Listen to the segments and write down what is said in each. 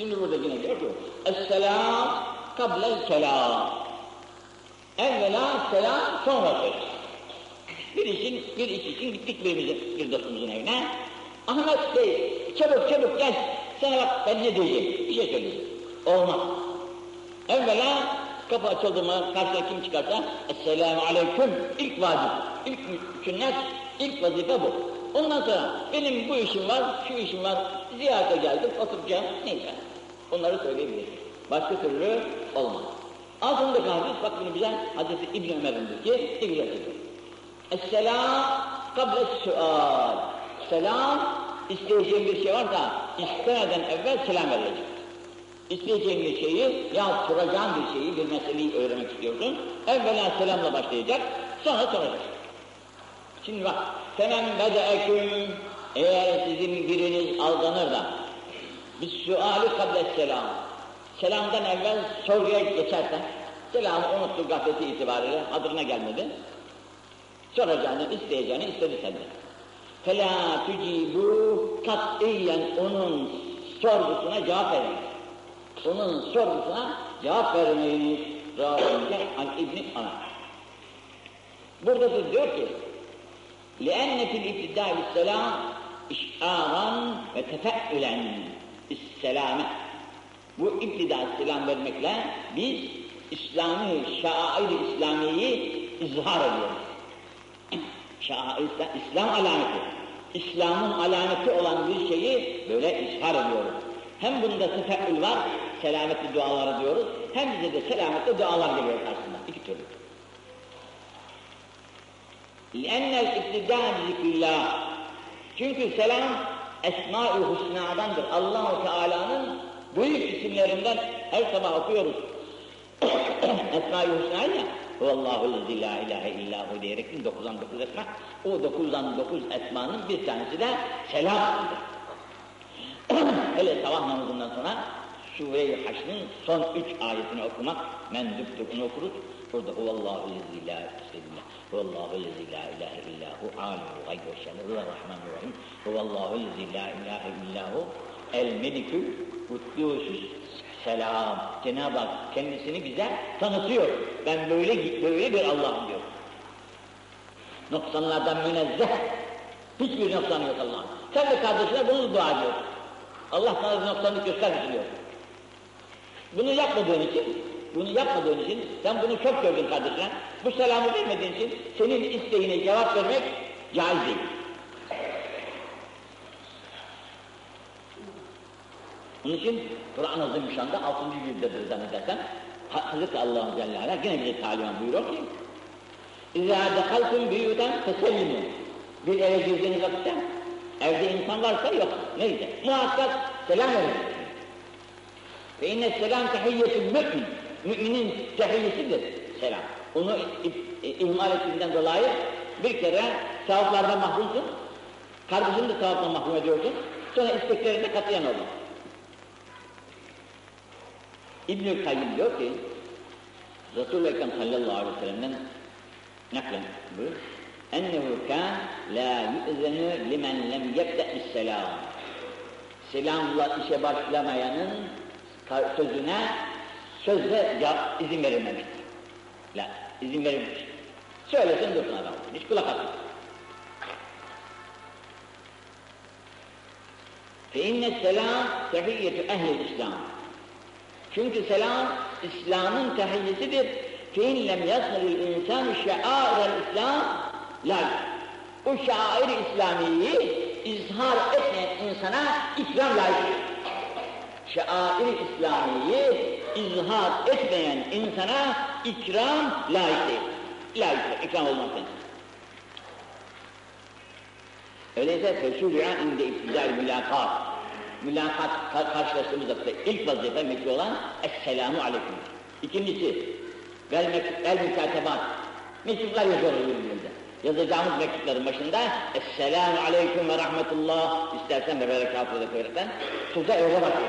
Şimdi burada yine diyor ki, Esselam kablel kelam. Evvela selam, sonra söz. Bir için, bir iş için gittik birimizin, bir dostumuzun evine. Ahmet Bey, çabuk çabuk gel. Sana bak ben ne diyeceğim, bir şey söyleyeceğim. Olmaz. Evvela kapı açıldı mı, karşıya kim çıkarsa, Esselamu Aleyküm, ilk vacip, ilk sünnet, ilk vazife bu. Ondan sonra benim bu işim var, şu işim var, ziyarete geldim, oturacağım, neyse. Onları söyleyebilirsin. Başka türlü olmaz. Altındaki hadis, bak bunu bize hadisi İbn Ömer'in diyor ki, ne güzel söylüyor. Esselam kable sual. Selam, isteyeceğin bir şey varsa istemeden evvel selam verilecek. İsteyeceğin bir şeyi ya soracağın bir şeyi, bir meseleyi öğrenmek istiyorsun. Evvela selamla başlayacak, sonra soracak. Şimdi bak, semen bedeeküm eğer sizin biriniz aldanır da biz suali kable selam selamdan evvel soruya geçersen selamı unuttu gafleti itibariyle adına gelmedi soracağını, isteyeceğini istedi senden. فَلَا تُجِيبُوا katiyen onun sorgusuna cevap vermeyin. Onun sorgusuna cevap vermeyiniz. Rabbimce an İbni Ana. Burada da diyor ki لِأَنَّ فِي الْاِبْتِدَاءِ بِالسَّلَامِ اِشْعَارًا ve tefe'ülen İsselame. Bu iptida selam vermekle biz İslami, şair-i İslamiye'yi izhar ediyoruz. Şair, İslam alameti. İslam'ın alameti olan bir şeyi böyle izhar ediyoruz. Hem bunda tefekkül var, selametli duaları diyoruz, hem bize de selametli dualar geliyor karşısında. İki türlü. لِأَنَّ الْاِبْتِدَاءَ بِذِكْرِ Çünkü selam Esma-ı Hüsna'dandır. Allah-u Teala'nın büyük isimlerinden her sabah okuyoruz. Esma-i Hüsna ya, Huvallahu lezi la ilahe illahu diyerektin 99 esma. O 99 esmanın bir tanesi de selamdır. Hele sabah namazından sonra Sure-i Haşr'ın son üç ayetini okumak menduptur. Onu okuruz. Burada Huvallahu lezi la ilahe Huvallahu lezi la ilahe illahu alimul gayb ve şehadeti rahmanur Huvallahu lezi la ilahe illahu el melikü kuddusus selam. Cenab-ı Hak kendisini bize tanıtıyor. Ben böyle böyle bir Allah'ım diyor. Noksanlardan münezzeh. Hiçbir noksanı yok Allah'ın. Sen de kardeşine bunu dua ediyor. Allah sana noksanlık göstermesin diyor. Bunu yapmadığın için, bunu yapmadığın için, sen bunu çok gördün kardeşine, bu selamı vermediğin için senin isteğine cevap vermek caiz değil. Onun için Kur'an-ı Azimüşşan'da 6. yüzdedir zannedersem Hazreti Allah Celle Ala yine bize talimat buyuruyor ki İzâ dehaltum büyüden fesellimu Bir eve girdiğiniz vakitte evde insan varsa yok. Neyse muhakkak selam verin. Ve inne selam tehiyyetul mü'min. Müminin tehiyyesidir selam. Onu ihmal ettiğinden dolayı bir kere sevaplardan mahrumsun. Kardeşini de sevaptan mahrum ediyorsun. Sonra isteklerinde katiyen olun. İbnül Kayyum diyor ki Resul-i Ekrem sallallahu aleyhi ve sellem'den naklen buyur. Ennehu kân la yu'zenu limen lem yebde'is selam. Selamla işe başlamayanın sözüne sözle ya, izin verilmemiştir. La, izin verilmiş. Söylesin dursun adam. Hiç kulak atma. فَاِنَّ السَّلَامِ تَحِيَّةُ اَهْلِ الْاِسْلَامِ çünkü selam İslam'ın tehiyyesidir. فَاِنْ لَمْ يَصْنَ الْاِنْسَانُ شَعَائِرَ الْاِسْلَامِ لَا O şair-i İslami'yi izhar etmeyen insana ikram layıktır. Şair-i İslami'yi izhar etmeyen insana ikram layık değil. Layıktır, ikram olmaktan. Öyleyse fesûlü'a inde iftidâ-i mülakat mülakat karşılaştığımız vakitte ilk vazife mekruh olan Esselamu Aleyküm. İkincisi vel, vel mükatebat. Mektuplar yazıyoruz birbirimize. Yazacağımız mektupların başında Esselamu Aleyküm ve Rahmetullah istersen ve berekatü de koyarsan tuza öyle bakıyor.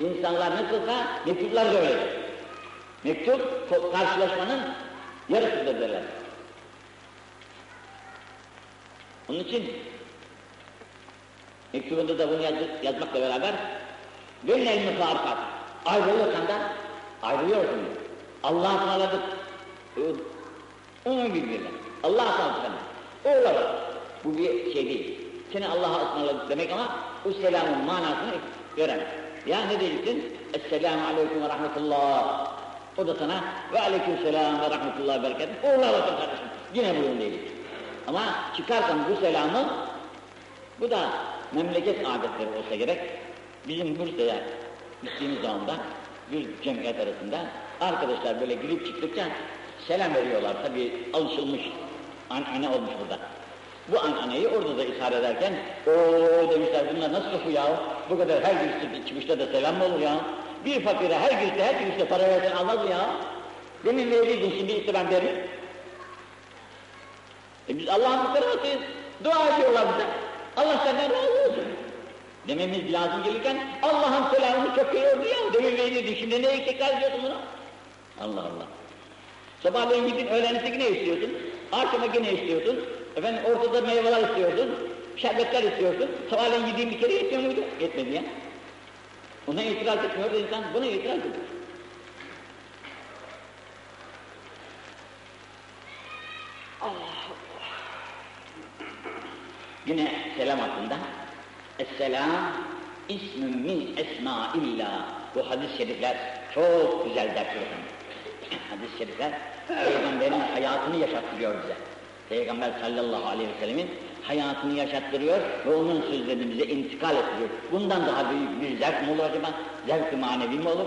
İnsanlar nasılsa mektuplar da öyle. Mektup karşılaşmanın yarısıdır derler. Onun için mektubunda da bunu yaz, yazmakla beraber Dönün elini farkat. Ayrılırsan da ayrılıyorsun. Allah'a ısmarladık. Onu bildirirler. Allah'a ısmarladık sana. Öyle var. Bu bir şey değil. Seni Allah'a ısmarladık demek ama o selamın manasını göremez. Ya ne diyeceksin? Esselamu aleyküm ve rahmetullah. O da sana ve aleyküm selam ve rahmetullah ve berekat. Uğurlar olsun kardeşim. Yine buyurun diyecek. Ama çıkarsan bu selamı, bu da memleket adetleri olsa gerek. Bizim Bursa'ya gittiğimiz zaman da bir cemiyet arasında arkadaşlar böyle girip çıktıkça selam veriyorlar. Tabi alışılmış anane olmuş burada. Bu ananeyi orada da ishar ederken o demişler bunlar nasıl ya? Bu kadar her girişte çıkışta da selam mı olur ya? Bir fakire her girişte her girişte para versen almaz ya? Demin verirdin şimdi işte ben veririm. E biz Allah'ın fıkırasıyız. Dua ediyorlar bize. Allah senden razı olsun. Dememiz lazım gelirken Allah'ın selamını çok görüyordu ya. Demin verirdi. Şimdi ne tekrar ediyorsun bunu? Allah Allah. Sabahleyin gidin öğlenisi ne istiyorsun? Akşama ne istiyorsun? Efendim ortada meyveler istiyordun. Şerbetler istiyorsun. Sabahleyin yediğin bir kere yetmiyor muydu? Yetmedi ya. Ona itiraz etmiyordu insan. Buna itiraz ediyor. Yine selam hakkında. Esselam ismün min esmaillah. Bu hadis-i şerifler çok güzel dersler Hadis-i şerifler Peygamberin hayatını yaşattırıyor bize. Peygamber sallallahu aleyhi ve sellemin hayatını yaşattırıyor ve onun sözlerini bize intikal ettiriyor. Bundan daha büyük bir zevk mi olur acaba? Zevk-i manevi mi olur?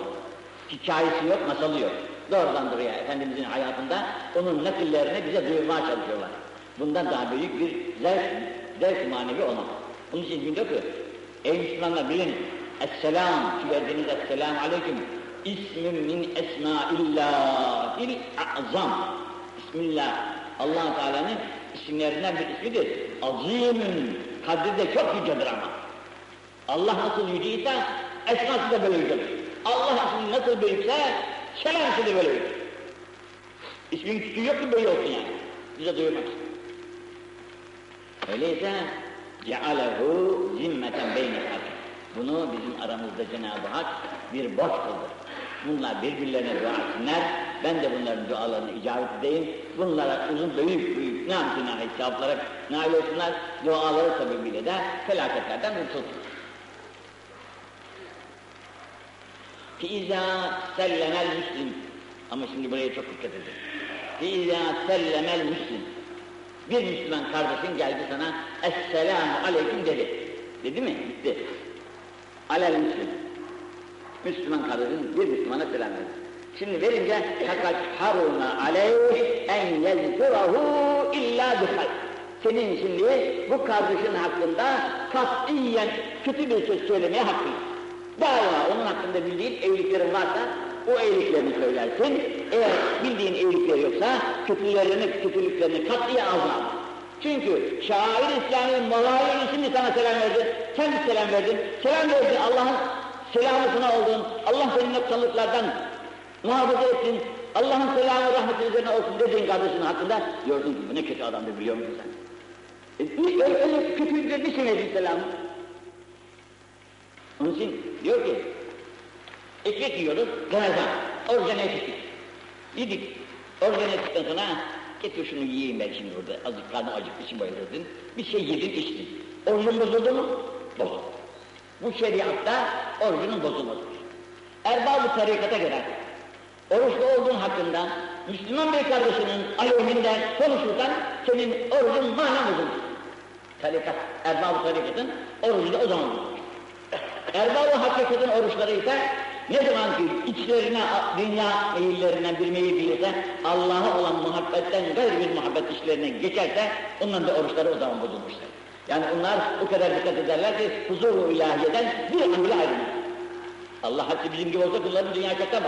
Hikayesi yok, masalı yok. Doğrudan duruyor Efendimizin hayatında onun nakillerini bize duyurmaya çalışıyorlar. Bundan daha büyük bir zevk, zevk manevi olmaz. Onun için gün diyor ki, ey Müslümanlar bilin, Esselam, şu verdiğiniz Esselamu Aleyküm, ismin min esmaillahil azam. Bismillah, allah Teala'nın isimlerinden bir ismidir. Azimün, kadri de çok yücedir ama. Allah nasıl yüceyse, esması da böyle yücedir. Allah ismi nasıl büyükse, selamsı da böyle büyük. İsmin küçüğü yok ki böyle olsun yani. Bize duyurmak Öyleyse cealehu zimmeten beyni Bunu bizim aramızda Cenab-ı Hak bir borç kıldı. Bunlar birbirlerine dua etsinler, ben de bunların dualarını icabet edeyim. Bunlara uzun büyük büyük ne yapsınlar hesaplara nail olsunlar, duaları sebebiyle de felaketlerden kurtulsun. فِاِذَا سَلَّمَ الْمُسْلِمِ Ama şimdi buraya çok dikkat edin. فِاِذَا سَلَّمَ الْمُسْلِمِ Bir Müslüman kardeşin geldi sana, Esselamu Aleyküm dedi. Dedi mi? Bitti. Alel Müslüm. Müslüman kardeşin bir Müslümana selam verdi. Şimdi verince fakat haruna aleyh en yezkurahu illa bihal. Senin şimdi bu kardeşin hakkında katiyen kötü bir söz söylemeye hakkın. Daima onun hakkında bildiğin evliliklerin varsa o evliliklerini söylersin. Eğer bildiğin evlilikleri yoksa kötülerini, kötülüklerini katiye alma. Çünkü şair İslam'ın Mevâli şimdi sana selam verdi. Sen selam verdin. Selam verdin Allah'ın selamısına oldun. Allah senin noktalıklardan muhafaza etsin. Allah'ın selamı rahmeti üzerine olsun dediğin kardeşinin hakkında gördün bu ne kötü adamdı biliyor musun sen? E, öyle, öyle kötülükle bir şey selamı. Onun için diyor ki, ekmek yiyoruz, gazan, orijinal ettik. Yedik, orijinal ettikten sonra, getir şunu yiyeyim ben şimdi burada, azıcık karnım acıktı, bayılırdın. Bir şey yedin, içtin. Orijin bozuldu mu? Bozuldu. Bu şeriatta orucunun bozulmasıdır. Erbab-ı tarikata göre, oruçlu olduğun hakkında Müslüman bir kardeşinin aleyhinde konuşursan senin orucun mana bozulur. Tarikat, erbab-ı tarikatın orucu da o zaman bozulur. Erbab-ı hakikatin oruçları ise ne zaman ki içlerine, dünya meyillerinden bir meyil bilirse, Allah'a olan muhabbetten gayrı bir muhabbet işlerine geçerse, onların da oruçları o zaman bozulmuştur. Yani onlar o kadar dikkat ederler ki huzur-u ilahiyeden bir an bile ayrılmaz. Allah hakkı bizim gibi olsa kulların dünya bakar.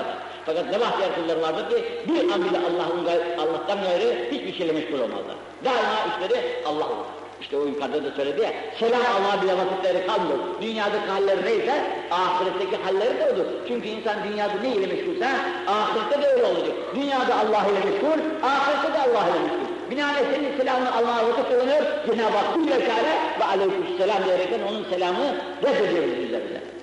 Fakat ne bahtiyar kulları vardır ki bir an bile Allah'ın Allah'tan gayrı hiçbir şeyle meşgul olmazlar. Daima işleri Allah olur. İşte o yukarıda da söyledi ya, selam Allah bile vakitleri kalmıyor. Dünyadaki halleri neyse, ahiretteki halleri de odur. Çünkü insan dünyada ne ile meşgulse, ahirette de öyle olacak. Dünyada Allah ile meşgul, ahirette de Allah ile meşgul. Binaenaleyh senin selamını Allah'a vakit kullanıyor, Cenab-ı Hak ve aleykümselam diyerekten onun selamını reddediyoruz bizler bize.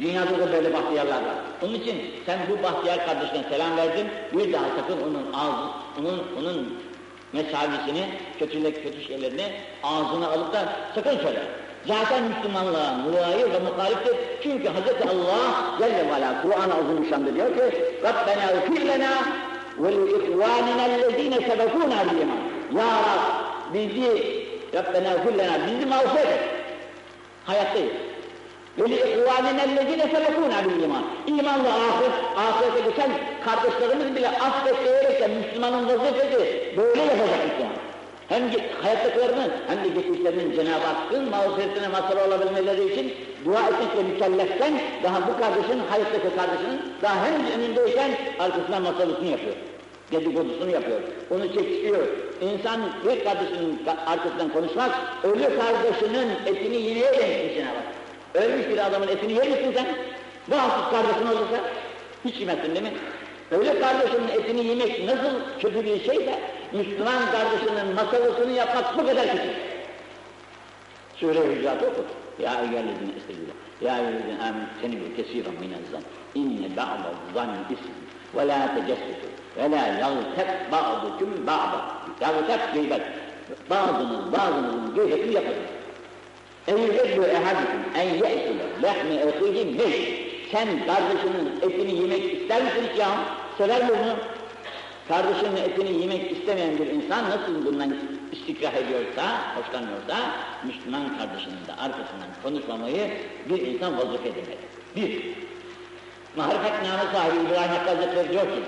Dünyada da böyle bahtiyarlar var. Onun için sen bu bahtiyar kardeşine selam verdin, bir daha sakın onun ağzı, onun, onun mesavisini, kötülük, kötü şeylerini ağzına alıp da sakın söyle. Zaten Müslümanlığa mulayir ve muhaliftir. Çünkü Hz. Allah Celle ve Kur'an-ı Azimüşşan'da diyor ki Rabbena ufir lena ve li ihvanina ellezine sebekûna bil iman. Ya Rab bizi Rabbena ufir lena bizi mağfiret et. Hayattayız. Ellezine sebekûna bil iman. İmanla ahiret, ahirete geçen kardeşlerimiz bile affetleyerek Müslümanın vazifesi böyle yapacak Müslüman hem hayattakilerinin hem de geçmişlerinin Cenab-ı Hakk'ın mağfiretine mazhar olabilmeleri için dua etmekle mükellefken daha bu kardeşin, hayattaki kardeşinin daha henüz önündeyken arkasından masalısını yapıyor. Dedikodusunu yapıyor. Onu çekiştiriyor. İnsan bir kardeşinin arkasından konuşmak, ölü kardeşinin etini yemeye demiştir Cenab-ı Hak. Ölmüş bir adamın etini yer misin sen? Bu hafif kardeşin olursa hiç yemezsin değil mi? Öyle kardeşinin etini yemek nasıl kötü bir şeyse, Müslüman kardeşinin masalısını yapmak bu kadar kötü. Sure-i Hücrat'ı oku. Ya eyyühellezine estağfirullah. Ya eyyühellezine amin. Seni bir kesiren minezzan. İnne ba'da zanni ism. Ve la tecessusu. Ve la yagteb ba'dukum ba'da. Yagteb gıybet. Bazınız bazınızın gıybetini yapın. Eyyühellü ehadikum en ye'kule lehme ehihi meyt. Sen kardeşinin etini yemek ister misin ya? Sever mi bunu? Kardeşinin etini yemek istemeyen bir insan nasıl bundan istikrah ediyorsa, hoşlanmıyorsa, Müslüman kardeşinin de arkasından konuşmamayı bir insan vazife edemez. Bir, marifetname sahibi İbrahim Hakkı Hazretleri diyor ki,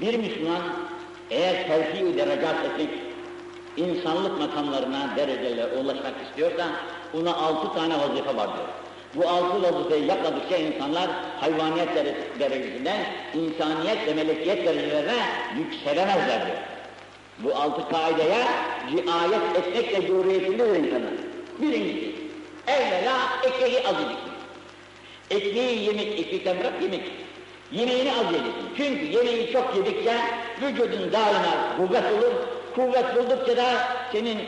bir Müslüman eğer terfi-i derecat etmek, insanlık makamlarına, derecelere ulaşmak istiyorsa, ona altı tane vazife var diyor. Bu altı vazifeyi yapmadıkça insanlar hayvaniyet derecesinden insaniyet ve melekiyet derecelerine yükselemezler diyor. Bu altı kaideye riayet etmekle cumhuriyetindedir insanlar. Birincisi, evvela ekmeği az yediksin. Ekmeği yemek, ekmekten bırak yemek. Yemeğini az yediksin. Çünkü yemeği çok yedikçe vücudun daima kuvvet olur. Kuvvet buldukça da senin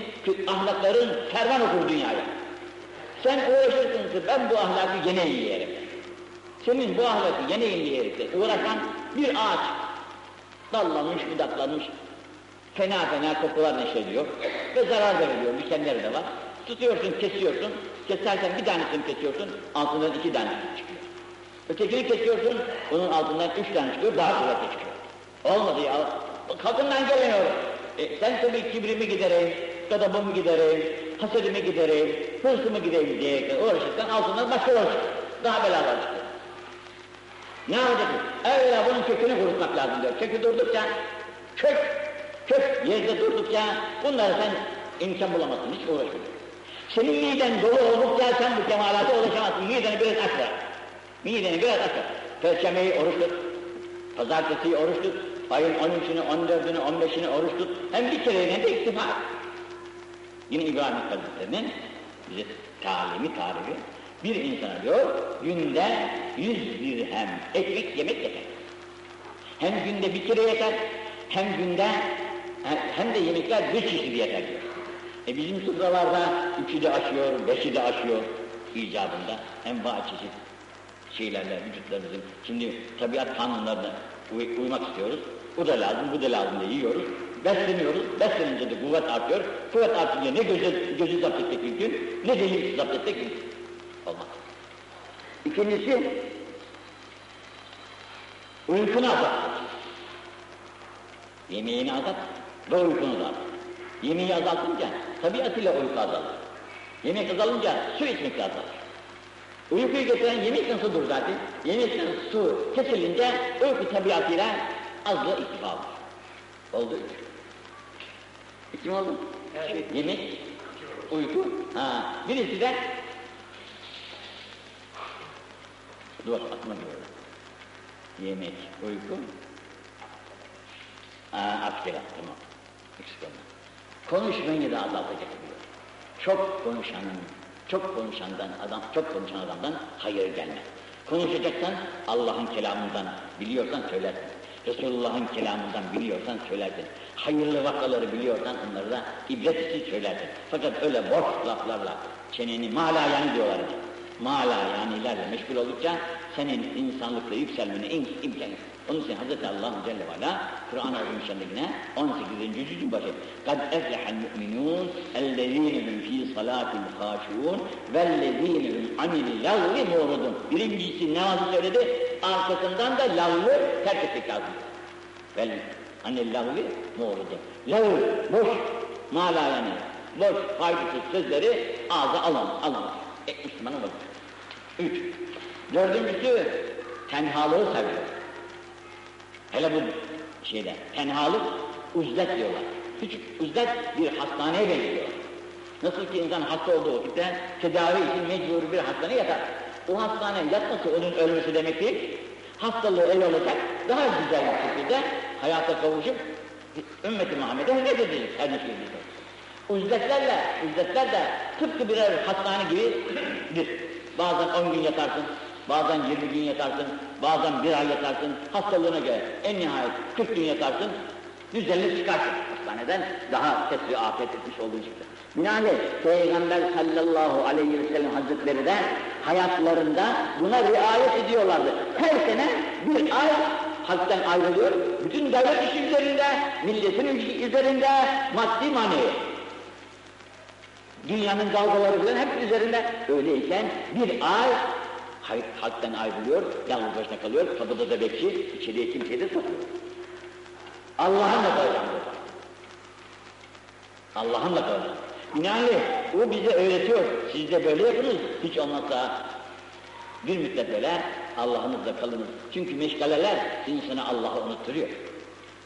ahlakların ferman okur dünyaya. Sen uğraşırsın ki ben bu ahlakı gene yiyerim. Senin bu ahlakı gene yiyerek uğraşan bir ağaç dallanmış, budaklanmış, fena fena kokular neşeliyor ve zarar da veriyor, dikenleri de var. Tutuyorsun, kesiyorsun, keserken bir tanesini kesiyorsun, altından iki tane çıkıyor. Ötekini kesiyorsun, onun altından üç tane çıkıyor, daha kuvvetli çıkıyor. Olmadı ya, kadından gelmiyor. E, sen tabii kibrimi gidereyim, gadabımı gidereyim, hasedimi gidereyim, hırsımı gidereyim diye uğraşırsan altından başka uğraşır. Daha belalar çıkıyor. Ne yapacaksın? Evvela bunun kökünü kurutmak lazım diyor. Kökü durdukça, kök, kök yerde durdukça bunları sen imkan bulamazsın, hiç uğraşmıyorsun. Senin miden dolu oldukça sen bu kemalata ulaşamazsın. Mideni biraz aç ver. Mideni biraz aç ver. Perşembeyi oruç tut. Pazartesiyi oruç tut. Ayın 13'ünü, 14'ünü, 15'ini oruç tut. Hem bir kereyle de iktifa et. Yine İbrahim Hazretleri'nin bize talimi, tarifi. Bir insana diyor, günde yüz dirhem ekmek yemek yeter. Hem günde bir kere yeter, hem günde hem de yemekler bir çeşit yeter diyor. E bizim sofralarda üçü de aşıyor, beşi de aşıyor icabında. Hem bazı çeşit şeylerle vücutlarımızın, şimdi tabiat kanunlarına uy uymak istiyoruz. Bu da lazım, bu da lazım diye yiyoruz. Besleniyoruz, beslenince de kuvvet artıyor. Kuvvet artınca ne gözü, gözü zapt etmek mümkün, ne deli zapt etmek mümkün. Olmaz. İkincisi, uykunu azalt. Yemeğini azalt ve uykunu azalt. Yemeği azaltınca tabiatıyla uyku azalır. Yemek azalınca su içmek de azalır. Uykuyu getiren yemekten sudur zaten. Yemekten su kesilince uyku tabiatıyla azlığı iktifa olur. Oldu üç. İki mi oldu? Evet. Yemek, uyku. Ha. Birisi de Dur aklıma geliyor. Yemek, uyku. Aa, askere, tamam. Eksik olma. Konuşmayı da azaltacak diyor. Çok konuşanın, çok konuşandan adam, çok konuşan adamdan hayır gelmez. Konuşacaksan Allah'ın kelamından biliyorsan söylersin. Resulullah'ın kelamından biliyorsan söylersin. Hayırlı vakaları biliyorsan onları da ibret için söylersin. Fakat öyle boş laflarla çeneni malayanı diyorlar. mala yani ilerle meşgul oldukça senin insanlıkla yükselmene im imkan yok. Onun için Hz. Allah Celle ve Ala Kur'an-ı Azimüşşan'dakine 18. cüzün başı قَدْ اَفْلَحَ الْمُؤْمِنُونَ الَّذ۪ينَ هُمْ ف۪ي صَلَاتِهِمْ خَاشُونَ وَالَّذ۪ينَ هُمْ عَنِ اللَّغْوِ مُعْرِضُونَ Birincisi namazı söyledi, arkasından da lavlı terk etmek lazım. Vel anil lavli muğrudu. Lavl, boş, mala yani. Boş, faydasız sözleri ağza alamaz, alamaz. E, Müslüman olur. Üç. Dördüncüsü, tenhalığı seviyor. Hele bu şeyde, tenhalık, uzlet diyorlar. Küçük uzlet bir hastaneye benziyor. Nasıl ki insan hasta olduğu vakitte tedavi için mecbur bir hastaneye yatar. O hastaneye yatması onun ölmesi demek değil. Hastalığı el olacak, daha güzel bir şekilde hayata kavuşup ümmeti Muhammed'e hizmet edecek her ne şekilde. Uzletlerle, uzletler de tıpkı birer hastane gibidir. Bazen 10 gün yatarsın, bazen 20 gün yatarsın, bazen bir ay yatarsın, hastalığına göre en nihayet 40 gün yatarsın, düzenli çıkarsın hastaneden daha kesri afet etmiş olduğun çıktı. Binaenaleyh Peygamber sallallahu aleyhi ve sellem hazretleri de hayatlarında buna riayet ediyorlardı. Her sene bir ay halktan ayrılıyor, bütün devlet işi üzerinde, milletin işi üzerinde, maddi manevi. Dünyanın dalgaları falan hep üzerinde. Öyleyken bir ay halk, halktan ayrılıyor, yalnız başına kalıyor, kapıda da bekçi, içeriye kimseyi de sokmuyor. Allah'ınla burada. Allah'ınla kalacağım. Binaenaleyh o bize öğretiyor, siz de böyle yapınız, hiç olmazsa bir müddet böyle Allah'ınızla kalınız. Çünkü meşgaleler insanı Allah'ı unutturuyor.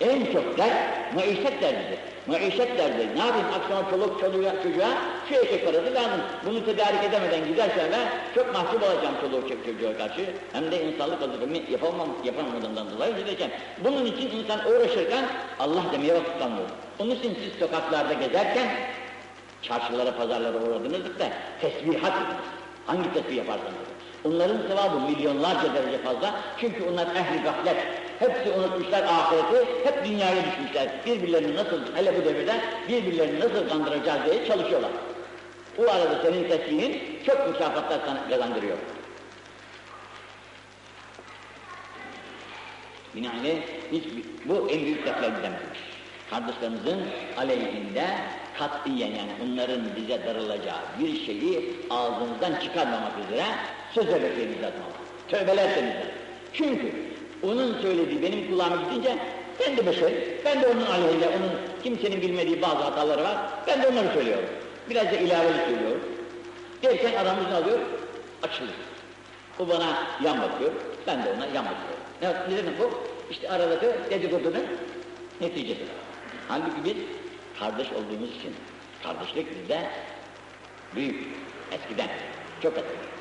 En çok dert maişet derdidir. Maişet derdi. Ne yapayım akşama çoluk çocuğa, çocuğa şu ekmek parası lazım. Bunu tedarik edemeden gidersen ben çok mahcup olacağım çoluk çocuğa karşı. Hem de insanlık vazifemi yapamam, yapamadığımdan dolayı gideceğim. Bunun için insan uğraşırken Allah demeye vakit kalmıyor. Onun için siz sokaklarda gezerken çarşılara, pazarlara uğradığınızda tesbihat Hangi tesbih yaparsanız. Onların sevabı milyonlarca derece fazla. Çünkü onlar ehli gaflet. Hepsi unutmuşlar ahireti, hep dünyaya düşmüşler. Birbirlerini nasıl, hele bu devirde birbirlerini nasıl kandıracağız diye çalışıyorlar. Bu arada senin tesbihin çok mükafatlar kazandırıyor. Binaenaleyh hiç, bu en büyük dertlerimizden biri. Kardeşlerimizin aleyhinde katiyen yani onların bize darılacağı bir şeyi ağzımızdan çıkarmamak üzere söz öbeklerimizi atmamak. Tövbeler temizler. Çünkü onun söylediği benim kulağıma gidince ben de beşer, ben de onun aleyhinde, onun kimsenin bilmediği bazı hataları var, ben de onları söylüyorum. Biraz da ilaveli söylüyorum. Derken aramızı alıyor, açılıyor. O bana yan bakıyor, ben de ona yan bakıyorum. Ne, ne demek bu? İşte aradaki dedikodunun neticesi. Halbuki biz kardeş olduğumuz için, kardeşlik bizde büyük, eskiden, çok eskiden.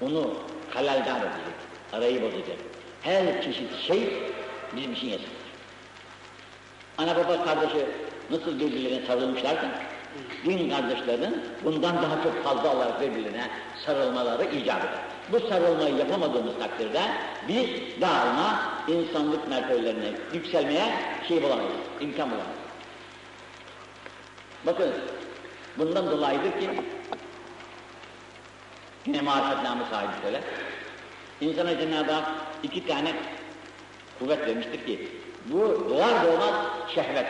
Onu halaldar edecek, arayı bozacak. Her çeşit şey bizim için yasak. Ana baba kardeşi nasıl birbirlerine sarılmışlarsa, din kardeşlerinin bundan daha çok fazla olarak birbirlerine sarılmaları icap eder. Bu sarılmayı yapamadığımız takdirde biz daima insanlık mertebelerine yükselmeye şey bulamayız, imkan bulamayız. Bakın, bundan dolayıdır ki yine marifetname sahibi şöyle. İnsana Cenab-ı Hak iki tane kuvvet vermiştir ki bu doğar doğmaz şehvet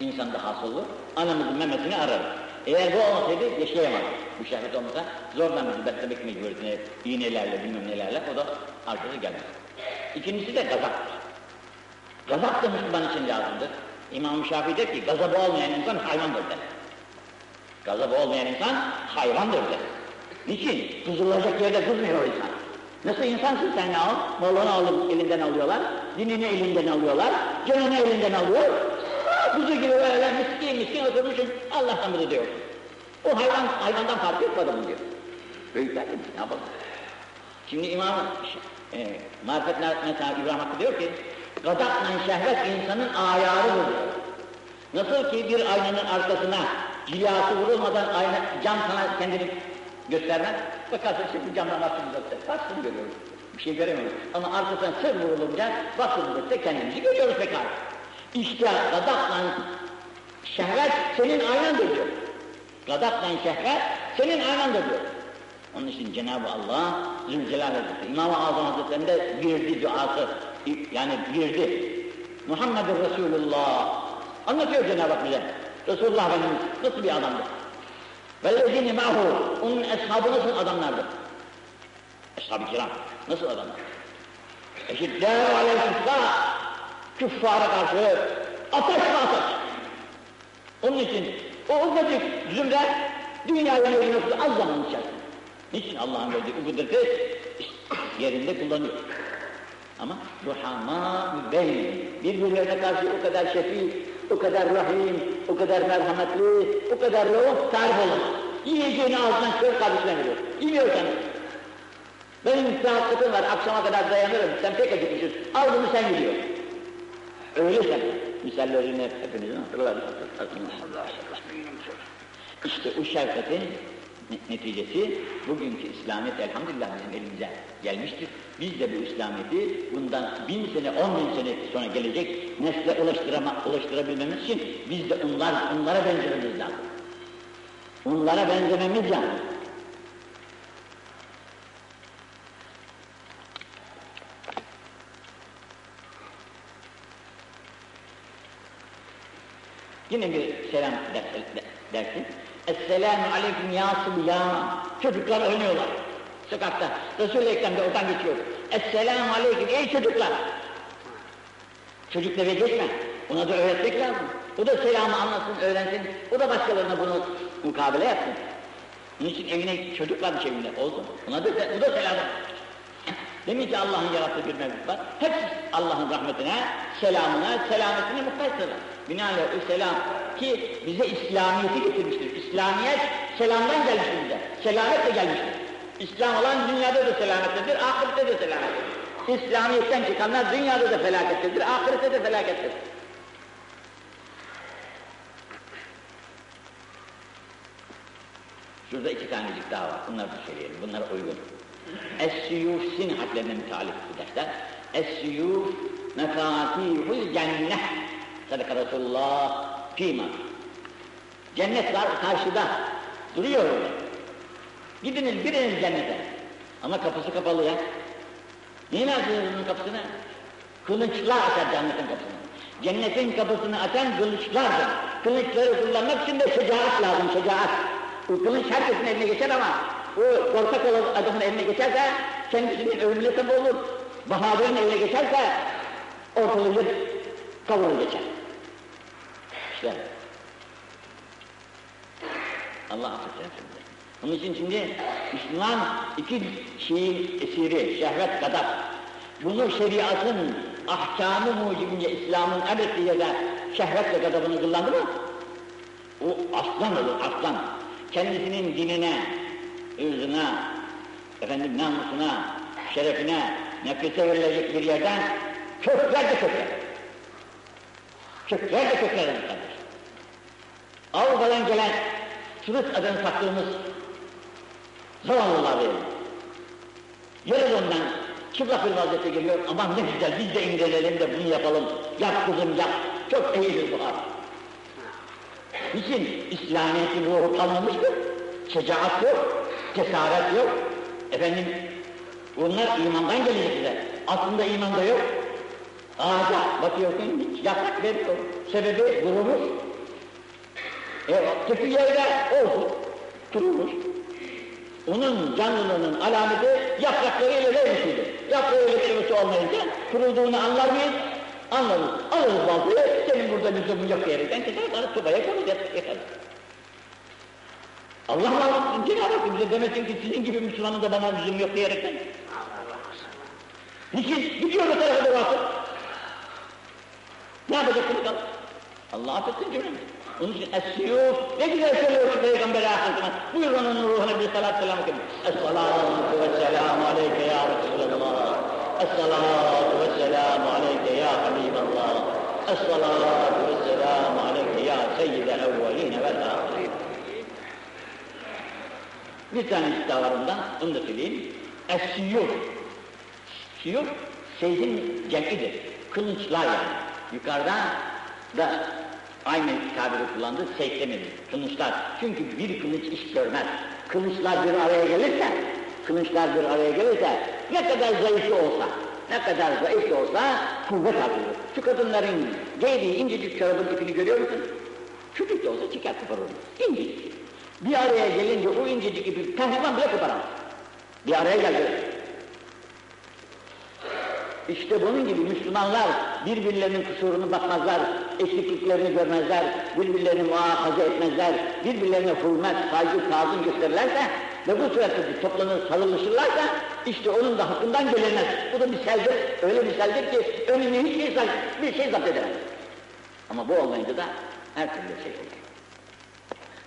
insanda hasıl olur. Anamızın memesini ararız. Eğer bu olmasaydı yaşayamazdık. Bu şehvet olmasa zorla bizi beslemek mecburiyetine iğnelerle bilmem nelerle o da arkası gelmez. İkincisi de gazaktır. Gazap da Müslüman için lazımdır. İmam Şafii der ki gazabı olmayan insan hayvandır der. Gazabı olmayan insan hayvandır der. Niçin? Kızılacak yerde kızmıyor insan. Nasıl insansın sen ya? Malını alıp elinden alıyorlar, dinini elinden alıyorlar, canını elinden alıyor. Kuzu gibi böyle miskin miskin oturmuşsun, Allah'tan mıdır diyor. O hayvan, hayvandan farkı yok adamın diyor. Büyükler demiş, ne yapalım? Şimdi İmam e, Marifet mesela İbrahim Hakkı diyor ki, Gadakla şehvet insanın ayarıdır. Nasıl ki bir aynanın arkasına cilası vurulmadan ayna, cam sana kendini göstermez. Bakarsın şimdi camdan baktığımızda baksın görüyoruz. Bir şey göremiyoruz. Ama arkasına sır vurulunca baktığımızda kendimizi görüyoruz pekala. İşte gadakla şehvet senin aynandır diyor. Gadakla şehvet senin aynandır diyor. Onun için Cenab-ı Allah Zülcelal Hazretleri, İmam-ı Azam Hazretleri'nde girdi duası, yani girdi. Muhammedur Resulullah. Anlatıyor Cenab-ı Hak bize. Resulullah Efendimiz nasıl bir adamdı? وَالَّذِينِ مَعْهُ Onun eshabı nasıl adamlardı? Eshab-ı kiram nasıl adamlar? Eşiddâhu aleyh küffara karşı ateş ve ateş. Onun için o ufacık zümre dünyayı yönetiyor az zaman içerisinde. Niçin Allah'ın verdiği o kudreti yerinde kullanıyor. Ama ruhama beyn birbirlerine karşı o kadar şefik, o kadar rahim, o kadar merhametli, o kadar rauf tarif olun. Yiyeceğini ağzından çıkıyor kardeşine veriyor. Yemiyorsan benim müstahaklıkım var, akşama kadar dayanırım, sen pek acıkmışsın, al bunu sen gidiyor. Öyle sen, misallerini hepinizin hatırlarız. İşte o şefkatin neticesi bugünkü İslamiyet elhamdülillah bizim elimize gelmiştir. Biz de bu İslamiyet'i bundan bin sene, on bin sene sonra gelecek nesle ulaştırama, ulaştırabilmemiz için biz de onlar, onlara benzememiz lazım. Onlara benzememiz lazım. Yine bir selam dersin. Esselamu aleyküm ya sıbyan. Çocuklar oynuyorlar. Sokakta. Resul-i Ekrem de oradan geçiyor. Esselamu aleyküm ey çocuklar. Çocuk eve geçme. Ona da öğretmek lazım. O da selamı anlasın, öğrensin. O da başkalarına bunu mukabele yapsın. Bunun için evine çocuklar evine oldu. Ona da, o da selamı. Demin ki Allah'ın yarattığı bir mevcut var. Hep Allah'ın rahmetine, selamına, selametine muhtacdırlar. Binaenaleyh o selam ki bize İslamiyet'i getirmiştir. İslamiyet selamdan gelmiştir bize. Selametle gelmiştir. İslam olan dünyada da selamettedir, ahirette de selamettedir. İslamiyet'ten çıkanlar dünyada da felakettedir, ahirette de felakettedir. Şurada iki tanecik daha var, bunları da söyleyelim, bunlara uygun. Es-suyuf sin harflerine müteallik bu dersler. Es-suyuf mefatihul cennet. Sadaka Resulullah fîmâ. Cennet var karşıda, duruyor orada. Gidiniz biriniz cennete. Ama kapısı kapalı ya. Niye açıyoruz bunun kapısını? Kılıçlar açar cennetin kapısını. Cennetin kapısını açan kılıçlardır. Kılıçları kullanmak için de şecaat lazım, şecaat. Bu kılıç herkesin eline geçer ama o korkak olan adamın eline geçerse kendisinin ölümüne olur. Bahadırın eline geçerse ortalığı kavurur geçer. İşte Allah affetsin. Onun için şimdi Müslüman iki şeyin esiri, şehvet kadar. Bunu şeriatın ahkamı mucibince İslam'ın emrettiği yerde şehvetle gadabını kullandı mı? O aslan olur, aslan. Kendisinin dinine, ırzına, efendim namusuna, şerefine, nefrete verilecek bir yerden kökler de kökler. Kökler de kökler. Avrupa'dan gelen turist adını taktığımız zavallılar verin. Yarıdan çıplak bir vaziyette geliyor, aman ne güzel biz de indirelim de bunu yapalım, yap kızım yap, çok iyidir bu hal. Niçin İslamiyet'in ruhu kalmamıştır? Şecaat yok, cesaret yok. Efendim, bunlar imandan gelecekler. Aslında imanda yok. Ağaca bakıyorsun, yaprak veriyor. Sebebi durmuş. E, kötü yerde olsun, durmuş. Onun canlılığının alameti yapraklarıyla vermişidir. Yaprağıyla kelimesi olmayınca kurulduğunu anlar mıyız? Anlarız. Alırız baltayı, senin burada lüzumun yok diyerekten keser, sonra tubaya koyacağız, yeter. Allah Allah, Cenab-ı Hak bize demesin ki sizin gibi Müslümanın da bana lüzum yok diyerekten. Niçin? Gidiyor o tarafa doğru. Ne yapacaksınız? Allah affetsin cümlemizi. Onun için es-siyuf, ne güzel söylüyor Peygamber Efendimiz. Buyurun onun ruhuna bir salat selam edin. Es-salatu ve selamu aleyke ya Resulallah. Es-salatu ve selamu aleyke ya Habiballah. Es-salatu ve selamu aleyke ya seyyidel evveline vel ahirin. Bir tanesi daha onu da söyleyeyim. Es-siyuf. Siyuf, seyfin cem'idir. Kılıçlar yani. Yukarıdan da aynı tabiri kullandı, seyflemedi, kılıçlar. Çünkü bir kılıç iş görmez. kılıçlar bir araya gelirse, kılıçlar bir araya gelirse, ne kadar zayıf olsa, ne kadar zayıf olsa kuvvet artırır. Şu kadınların giydiği incecik çorabın ipini görüyor musun? Küçük de olsa çıkar kopar onu. İncecik. Bir araya gelince o incecik ipi pehlivan bile koparamaz. Bir araya geldi. İşte bunun gibi Müslümanlar birbirlerinin kusurunu bakmazlar, eksikliklerini görmezler, birbirlerini muhafaza etmezler, birbirlerine hürmet, saygı, tazim gösterirlerse ve bu surette toplanır, sarılışırlarsa işte onun da hakkından gelinmez. Bu da misaldir, öyle misaldir ki önünü hiç insan bir şey zapt edemez. Ama bu olmayınca da her türlü şey olur.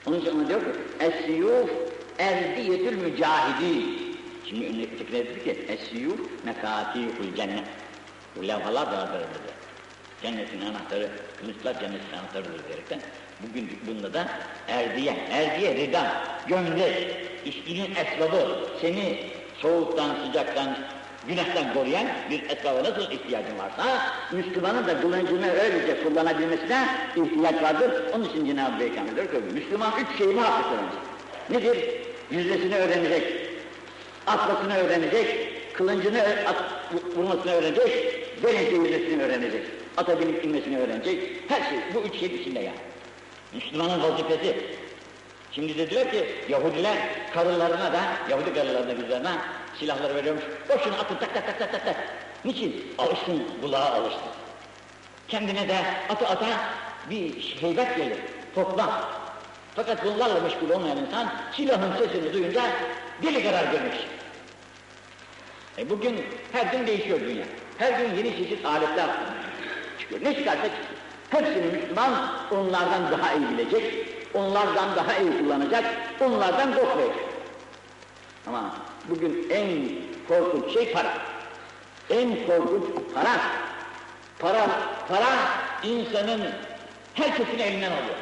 Onun için ona diyor ki, Es-siyuf erdiyetül mücahidin. Şimdi tekrar dedi ki, Es-siyuf mekatihul cennet. Bu levhalar da haber dedi. Cennetin anahtarı, kılıçlar cennetin anahtarıdır diyerekten. Bugün bunda da erdiye, erdiye rida, gömlek, üstünün esbabı, seni soğuktan, sıcaktan, günahtan koruyan bir esbaba nasıl ihtiyacın varsa, Müslümanın da kılıncını öylece kullanabilmesine ihtiyaç vardır. Onun için Cenab-ı Peygamber diyor ki, Müslüman üç şeyi muhakkak öğrenecek. Nedir? Yüzdesini öğrenecek, atmasını öğrenecek, kılıncını at, vurmasını öğrenecek, denizde yüzdesini öğrenecek, ata binip öğrenecek, her şey, bu üç şey içinde yani. Müslümanın vazifesi. Şimdi de diyor ki Yahudiler karılarına da, Yahudi karılarına kızlarına silahları veriyormuş. Boşuna atın tak tak tak tak tak tak. Niçin? Alışsın, kulağa alışsın. Kendine de atı ata bir heybet gelir, topla. Fakat bunlarla meşgul olmayan insan silahın sesini duyunca deli karar görmüş. E bugün her gün değişiyor dünya. Her gün yeni çeşit aletler çıkıyor. Ne çıkarsa çıkıyor. Hepsini Müslüman onlardan daha iyi bilecek, onlardan daha iyi kullanacak, onlardan korkmayacak. Ama bugün en korkunç şey para. En korkunç para. Para, para insanın herkesin elinden alıyor.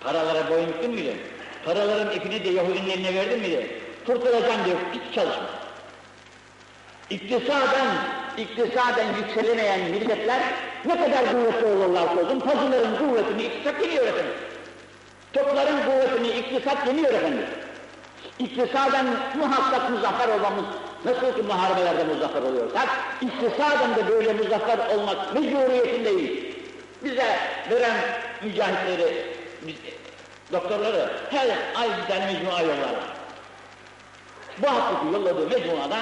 Paralara boyun büktün müydü? Paraların ipini de Yahudinin eline verdin miydi? Kurtulacağım diyor, hiç çalışma. İktisaden, iktisaden yükselemeyen milletler ne kadar kuvvetli olurlarsa olsun, pazıların kuvvetini iktisat yeniyor efendim. Topların kuvvetini iktisat yeniyor efendim. İktisaden muhakkak muzaffer olmamız, nasıl ki muharebelerde muzaffer oluyorsak, iktisaden de böyle muzaffer olmak mecburiyetindeyiz. Bize veren mücahitleri, doktorları her ay tane mecmua yollarlar. Bu haftaki yolladığı mecmuada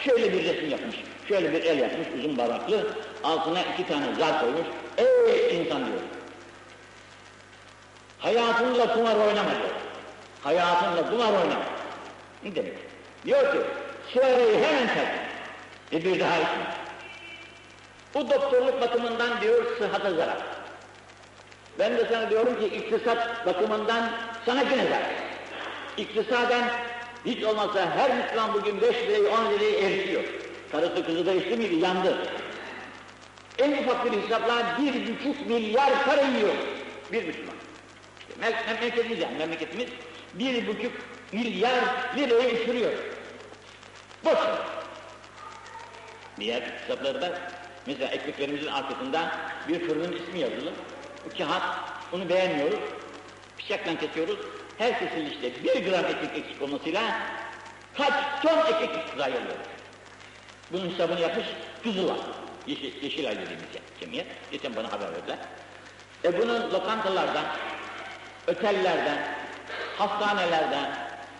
şöyle bir resim yapmış, şöyle bir el yapmış, uzun baraklı, altına iki tane zar koymuş, ey insan diyor. Hayatınla kumar oynama diyor. Hayatınla kumar oynama. Ne demek? Diyor ki, sigarayı hemen terk et. bir daha içme. Bu doktorluk bakımından diyor sıhhata zarar. Ben de sana diyorum ki iktisat bakımından sana yine zarar. İktisaden hiç olmazsa her Müslüman bugün beş lirayı, on lirayı eritiyor. Karısı kızı da içti miydi? Yandı. En ufak bir hesapla bir buçuk milyar para yiyor bir Müslüman. İşte mem memleketimiz yani memleketimiz bir buçuk milyar lirayı uçuruyor. Boş. Diğer hesaplarda mesela ekmeklerimizin arkasında bir fırının ismi yazılı. Bu kağıt, onu beğenmiyoruz. Bıçakla kesiyoruz. Her kesilişte bir gram ekmek eksik olmasıyla kaç ton ekmek zayi oluyor. Bunun hesabını yapmış Kızılay. Yeşil, Yeşilay dediğimiz cemiyet. Geçen bana haber verdiler. E bunun lokantalardan, otellerden, hastanelerden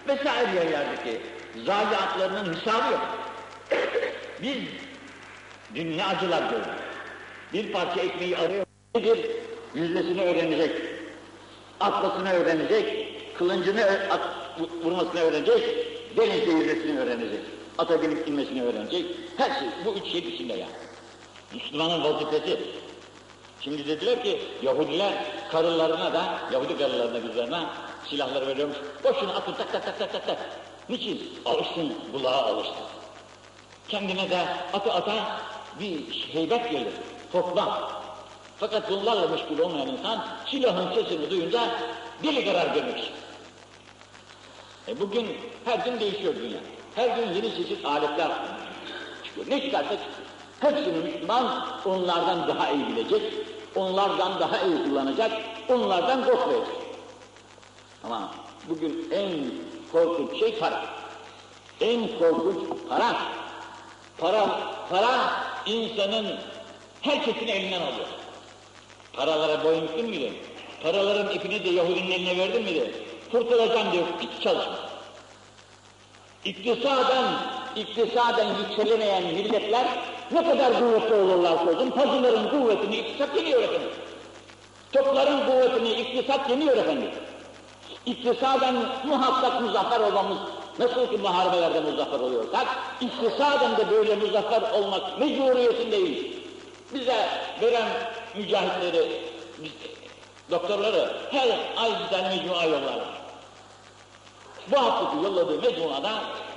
vesaire yerlerdeki zayiatlarının hesabı yok. Biz dün ne acılar gördük. Bir parça ekmeği arıyor. Nedir? Yüzdesini öğrenecek, atmasını öğrenecek, kılıncını at, vurmasını öğrenecek, denizde yüzmesini öğrenecek, ata binip inmesini öğrenecek. Her şey bu üç şey içinde yani. Müslümanın vazifesi. Şimdi dediler ki Yahudiler karılarına da, Yahudi karılarına kızlarına silahları veriyormuş. Boşuna atın tak tak tak tak tak tak. Niçin? Alışsın, kulağa alışsın. Kendine de atı ata bir heybet gelir, toplam. Fakat bunlarla meşgul olmayan insan silahın sesini duyunca deli karar görmek e bugün her gün değişiyor dünya. Her gün yeni çeşit aletler çıkıyor. Ne çıkarsa çıkıyor. Hepsini Müslüman onlardan daha iyi bilecek, onlardan daha iyi kullanacak, onlardan korkmayacak. Ama Bugün en korkunç şey para. En korkunç para. Para, para insanın herkesin elinden alıyor. Paralara boyun müydü? Paraların ipini de Yahudinin eline verdin miydi? Kurtulacağım diyor, hiç çalışma. İktisaden, iktisaden yükselemeyen milletler ne kadar kuvvetli olurlarsa olsun, pazıların kuvvetini iktisat yeniyor efendim. Topların kuvvetini iktisat yeniyor efendim. İktisaden muhakkak muzaffer olmamız, nasıl ki muharebelerde muzaffer oluyorsak, iktisaden de böyle muzaffer olmak mecburiyetindeyiz. Bize veren mücahitleri, doktorları her ay tane mecmua yollarlar. Bu haftaki yolladığı mecmuada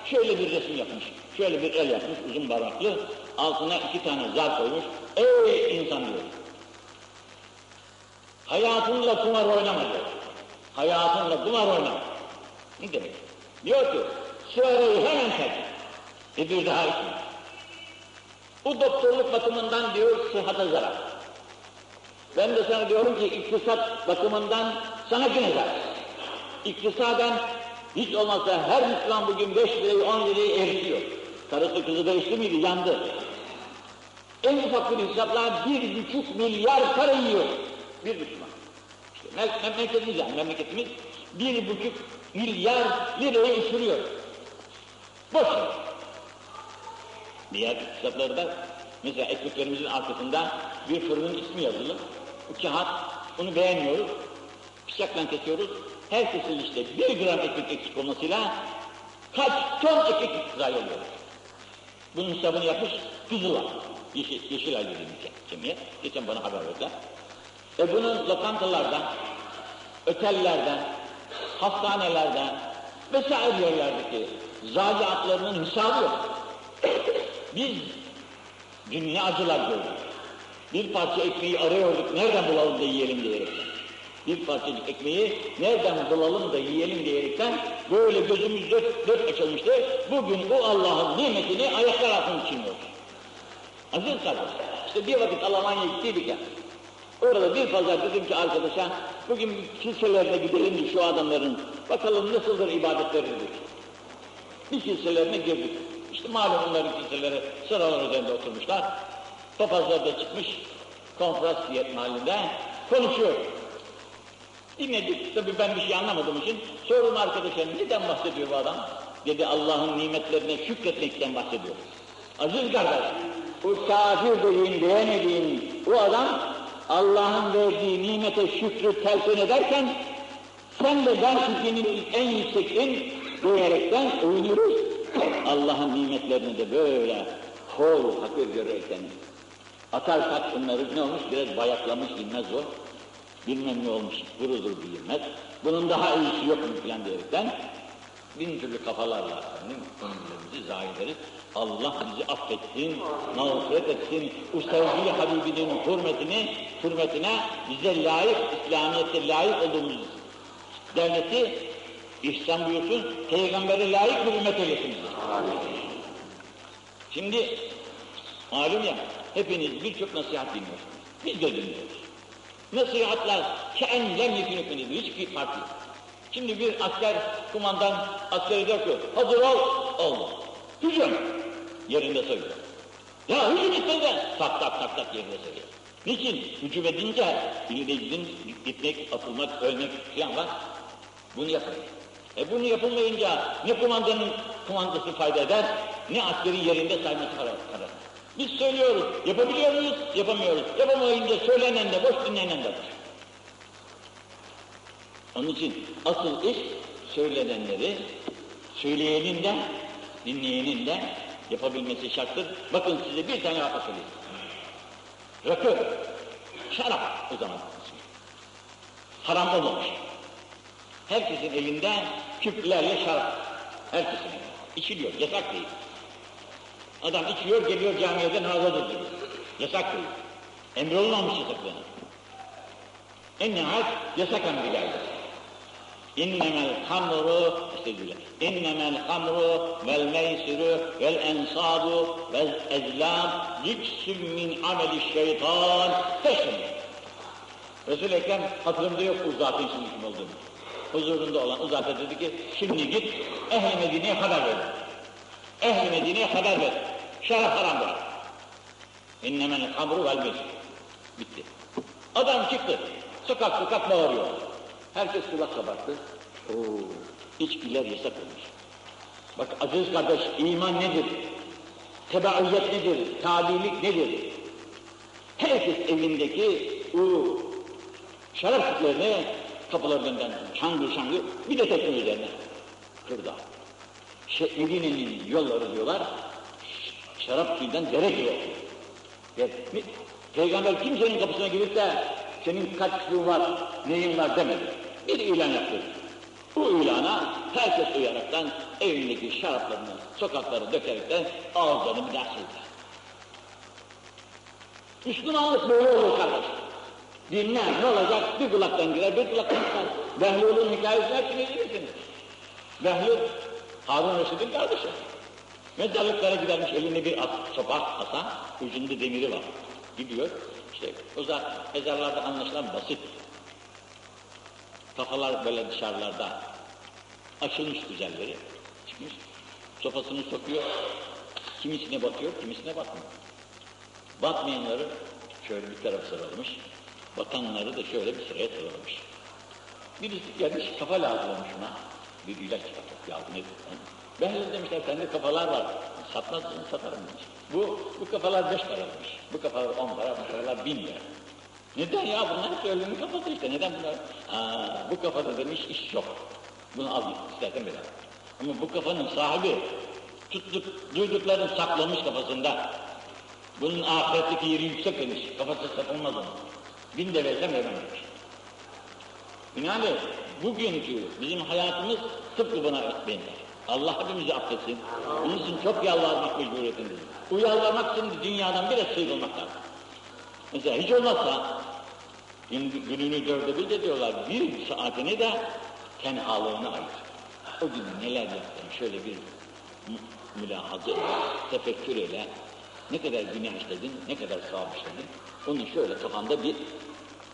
şöyle bir resim yapmış, şöyle bir el yapmış, uzun baraklı, altına iki tane zar koymuş, ey insan diyor. Hayatınla kumar oynama diyor. Hayatınla kumar oynama. Ne demek? Diyor ki, sigarayı hemen terk et. Bir daha içme. Bu doktorluk bakımından diyor sıhhata zarar. Ben de sana diyorum ki iktisat bakımından sana güne zarar. İktisaden hiç olmazsa her Müslüman bugün beş lirayı on lirayı eritiyor. Karısı kızı da miydi? Yandı. En ufak bir hesapla bir buçuk milyar para yiyor. Bir Müslüman. İşte memleketimiz yani memleketimiz bir buçuk milyar lirayı ısırıyor. Boş Diğer kitaplarda mesela ekmeklerimizin arkasında bir fırının ismi yazılı. Bu kağıt, onu beğenmiyoruz. Bıçakla kesiyoruz. Her kesilişte bir gram ekmek eksik olmasıyla kaç ton ekmek zayi oluyor. Bunun hesabını yapmış Kızılay. Yeşil, Yeşilay dediğimiz cemiyet. Geçen bana haber verdiler. E bunun lokantalardan, otellerden, hastanelerden vesaire yerlerdeki zayiatlarının hesabı yok. Biz dün ne acılar gördük. Bir parça ekmeği arıyorduk, nereden bulalım da yiyelim diyerekten. Bir parçacık ekmeği nereden bulalım da yiyelim diyerekten böyle gözümüz dört, dört açılmıştı. Bugün bu Allah'ın nimetini ayaklar altında çiğniyoruz. Aziz kardeş, işte bir vakit Almanya'ya gittiydik ya. Orada bir pazar dedim ki arkadaşa, bugün kiliselerine gidelim de şu adamların, bakalım nasıldır ibadetleri dedik. Bir kiliselerine girdik. İşte malum onların kiliseleri sıralar üzerinde oturmuşlar. Papazlar da çıkmış, konferans diyet mahallinde konuşuyor. Dinledik, tabii ben bir şey anlamadığım için sordum arkadaşa neden bahsediyor bu adam? Dedi Allah'ın nimetlerine şükretmekten bahsediyor. Aziz kardeş, bu kafir dediğin, beğenmediğin bu adam Allah'ın verdiği nimete şükrü telkin ederken sen de ben şükrinin en yükseksin diyerekten övünürüz. Allah'ın nimetlerini de böyle hol hakir görerekten atarsak bunları ne olmuş biraz bayaklamış bilmez o. Bilmem ne olmuş kurudur bilmez. Bunun daha iyisi yok mu filan diyerekten bin türlü kafalarla efendim ömrümüzü ederiz. Allah bizi affetsin, mağfiret etsin, sevgili Habibinin hürmetini, hürmetine bize layık, İslamiyet'e layık olduğumuz devleti ihsan buyursun, peygambere layık bir ümmet eylesin. Şimdi malum ya, hepiniz birçok nasihat dinliyorsunuz. Biz de dinliyoruz. Nasihatler ke'n lem yekünükünüz, hiçbir fark yok. Şimdi bir asker, kumandan askeri diyor ki, hazır ol, oldu. Hücum, yerinde sayıyor. Ya hücum istedi, tak tak tak tak yerinde sayıyor. Niçin? Hücum edince, birine gitmek, atılmak, ölmek falan var. Bunu yapın. E bunu yapılmayınca ne kumandanın kumandası fayda eder, ne askerin yerinde sayması karar. Biz söylüyoruz, yapabiliyor muyuz? Yapamıyoruz. Yapamayınca söylenen de boş, dinlenen de boş. Onun için asıl iş söylenenleri, söyleyenin de, dinleyenin de yapabilmesi şarttır. Bakın size bir tane vaka söyleyeyim. Rakı, şarap o zaman. Haram olmamış. Herkesin elinde küplerle şarap. Herkesin içiliyor, yasak değil. Adam içiyor, geliyor camiyede namaza duruyor. Yasak değil. Emrolunmamış yasaklığına. En nihayet yasak emri geldi. İnnemel hamru, estağfirullah. İnnemel hamru vel meysiru vel ensabu vel ezlam ricsün min şeytan. Teşhim. Resul-i Ekrem hatırımda yok bu zatın şimdi kim olduğunu. huzurunda olan uzatı dedi ki şimdi git ehli Medine'ye haber ver. Ehli Medine'ye haber ver. Şarap haramdır. İnnemel hamru vel mesih. Bitti. Adam çıktı. Sokak sokak bağırıyor. Herkes kulak kabarttı. Oo, içkiler yasak olmuş. Bak aziz kardeş iman nedir? Tebaiyet nedir? Tabilik nedir? Herkes evindeki o şarap sütlerini kapılarından çangır çangır bir de tekne üzerine kırdı. Şey, yolları diyorlar, şarap suyundan dere gibi. Mi- Peygamber kimsenin kapısına girip de senin kaç suyun var, neyin var demedi. Bir ilan yaptı. Bu ilana herkes uyaraktan evindeki şaraplarını sokaklara dökerekten ağızlarını bir daha sildi. Müslümanlık böyle olur kardeş. Dinle ne olacak? Bir kulaktan girer, bir kulaktan çıkar. Behlul'un hikayesini hepsini bilirsiniz. Behlul, Harun Reşid'in kardeşi. Mezarlıklara gidermiş elinde bir at, sopa, asa, ucunda demiri var. Gidiyor, işte uzak mezarlarda anlaşılan basit. Kafalar böyle dışarılarda açılmış güzelleri, çıkmış. Sopasını sokuyor, kimisine batıyor, kimisine batmıyor. Batmayanları şöyle bir taraf sıralamış, batanları da şöyle bir sıraya sıralamış. Birisi gelmiş, kafa lazımlamış ona. Bir ilaç çıkartıp yardım et. Ben de demişler, sende kafalar var. Satmazsın, satarım demiş. Bu, bu kafalar beş paramış. Bu kafalar on para, bu kafalar bin lira. Neden ya? Bunlar hep ölümün kafası işte. Neden bunlar? Aa, bu kafada demiş iş yok. Bunu al istersen bedava. Ama bu kafanın sahibi tuttuk, duyduklarını saklamış kafasında. Bunun ahiretteki yeri yüksek demiş. Kafası satılmaz onun. Bin de versem vermem demiş. Binaenaleyh bugünkü bizim hayatımız tıpkı buna benzer. Allah hepimizi affetsin. Bunun için çok yalvarmak mecburiyetindeyiz. Bu yalvarmak için dünyadan biraz sıyrılmak lazım. Mesela hiç olmazsa gün, gününü dörde bil de diyorlar bir saatini de tenhalığına ayır. O gün neler yaptın şöyle bir mü- mülahaza ile, tefekkür ile ne kadar günah işledin, ne kadar sevap işledin onu şöyle kafanda bir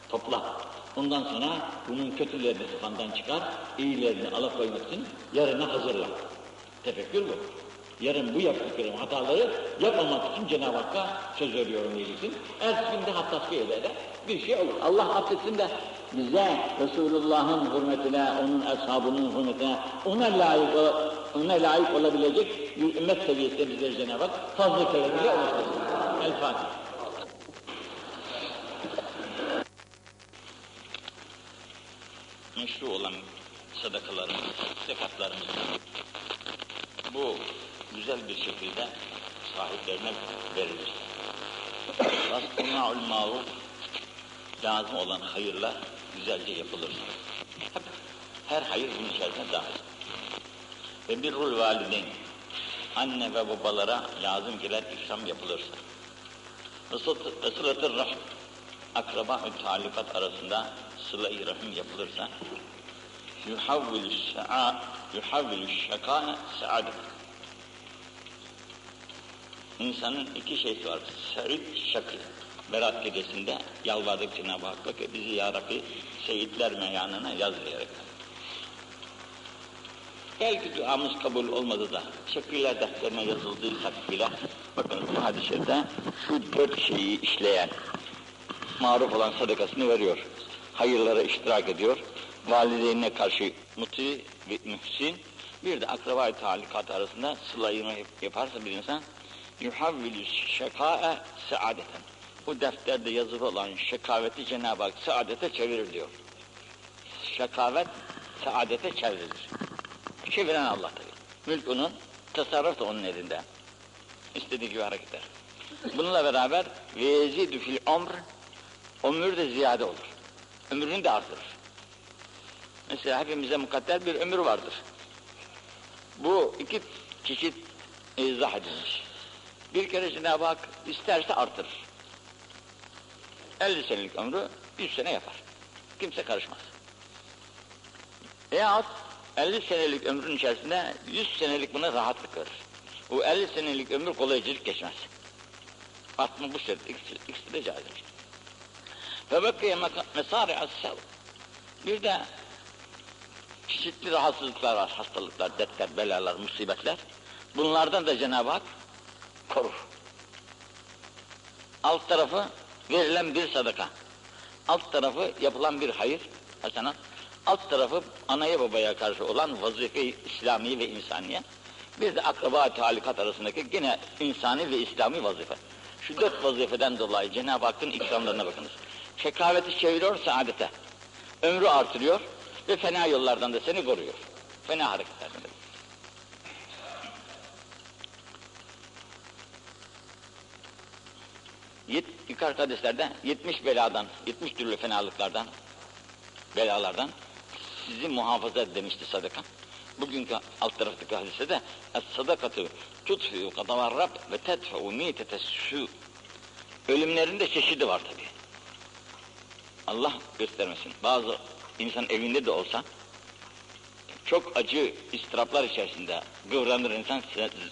topla. Ondan sonra bunun kötülerini kafandan çıkar, iyilerini alakoymak için yarına hazırla. Tefekkür bu. Yarın bu yaptıklarım hataları yapmamak için Cenab-ı Hakk'a söz veriyorum diyeceksin. Ertesi günde hattası de bir şey olur. Allah affetsin de bize Resulullah'ın hürmetine, onun ashabının hürmetine, ona layık, ona layık olabilecek bir ümmet seviyesinde bizleri Cenab-ı Hak fazla keremiyle ulaştırsın. El Fatiha. Meşru olan sadakalarımız, zekatlarımız bu güzel bir şekilde sahiplerine verilir. Vasfınaul maruf lazım olan hayırlar güzelce yapılır. Her hayır bunun içerisine dahil. Ve birrul valideyn anne ve babalara lazım gelen ikram yapılırsa. Resulatı rahim akraba talikat arasında sıla-i rahim yapılırsa yuhavvilü sa'a yuhavvilü şaka saadet İnsanın iki şeysi var. Sa'id, şakı. Berat gecesinde yalvardık Cenab-ı Hakk'a ki bizi ya Rabbi şehitler meyanına yaz diyerek. Belki duamız kabul olmadı da şekiller defterine yazıldıysak bile bakın bu hadis-i şerifte şu dört şeyi işleyen maruf olan sadakasını veriyor. Hayırlara iştirak ediyor. Valideynine karşı muti ve mühsin bir de akraba-i talikat arasında sıla yaparsa bir insan yuhavvilü şekâe saadeten. Bu defterde yazılı olan şekaveti Cenab-ı Hak saadete çevirir diyor. Şekavet saadete çevrilir. Çeviren Allah tabii. Mülk onun, tasarruf da onun elinde. İstediği gibi hareket. Bununla beraber ve yezidü fil umr ömür de ziyade olur. Ömrünü de artırır. Mesela hepimize mukadder bir ömür vardır. Bu iki çeşit izah edilmiş. Bir kere Cenab-ı Hak isterse artırır. 50 senelik ömrü 100 sene yapar. Kimse karışmaz. Veyahut 50 senelik ömrün içerisinde 100 senelik buna rahatlık verir. Bu 50 senelik ömür kolaycılık geçmez. Atma bu şart, ikisi, ikisi de caiz. Ve bakıya mesari as Bir de çeşitli rahatsızlıklar var, hastalıklar, dertler, belalar, musibetler. Bunlardan da Cenab-ı Hak korur. Alt tarafı verilen bir sadaka. Alt tarafı yapılan bir hayır, hasenat. Alt tarafı anaya babaya karşı olan vazife İslami ve insaniye. Bir de akraba talikat arasındaki yine insani ve İslami vazife. Şu dört vazifeden dolayı Cenab-ı Hakk'ın ikramlarına bakınız. Şekaveti çeviriyor saadete. Ömrü artırıyor ve fena yollardan da seni koruyor. Fena hareketlerden de. Yet, yukarı hadislerde 70 beladan, 70 türlü fenalıklardan, belalardan sizi muhafaza demişti sadaka. Bugünkü alt taraftaki hadiste de sadakatı tutfi'u kadavarrab ve tedfe'u niyetete su. Ölümlerin de çeşidi var tabi. Allah göstermesin. Bazı insan evinde de olsa çok acı istiraplar içerisinde kıvranır insan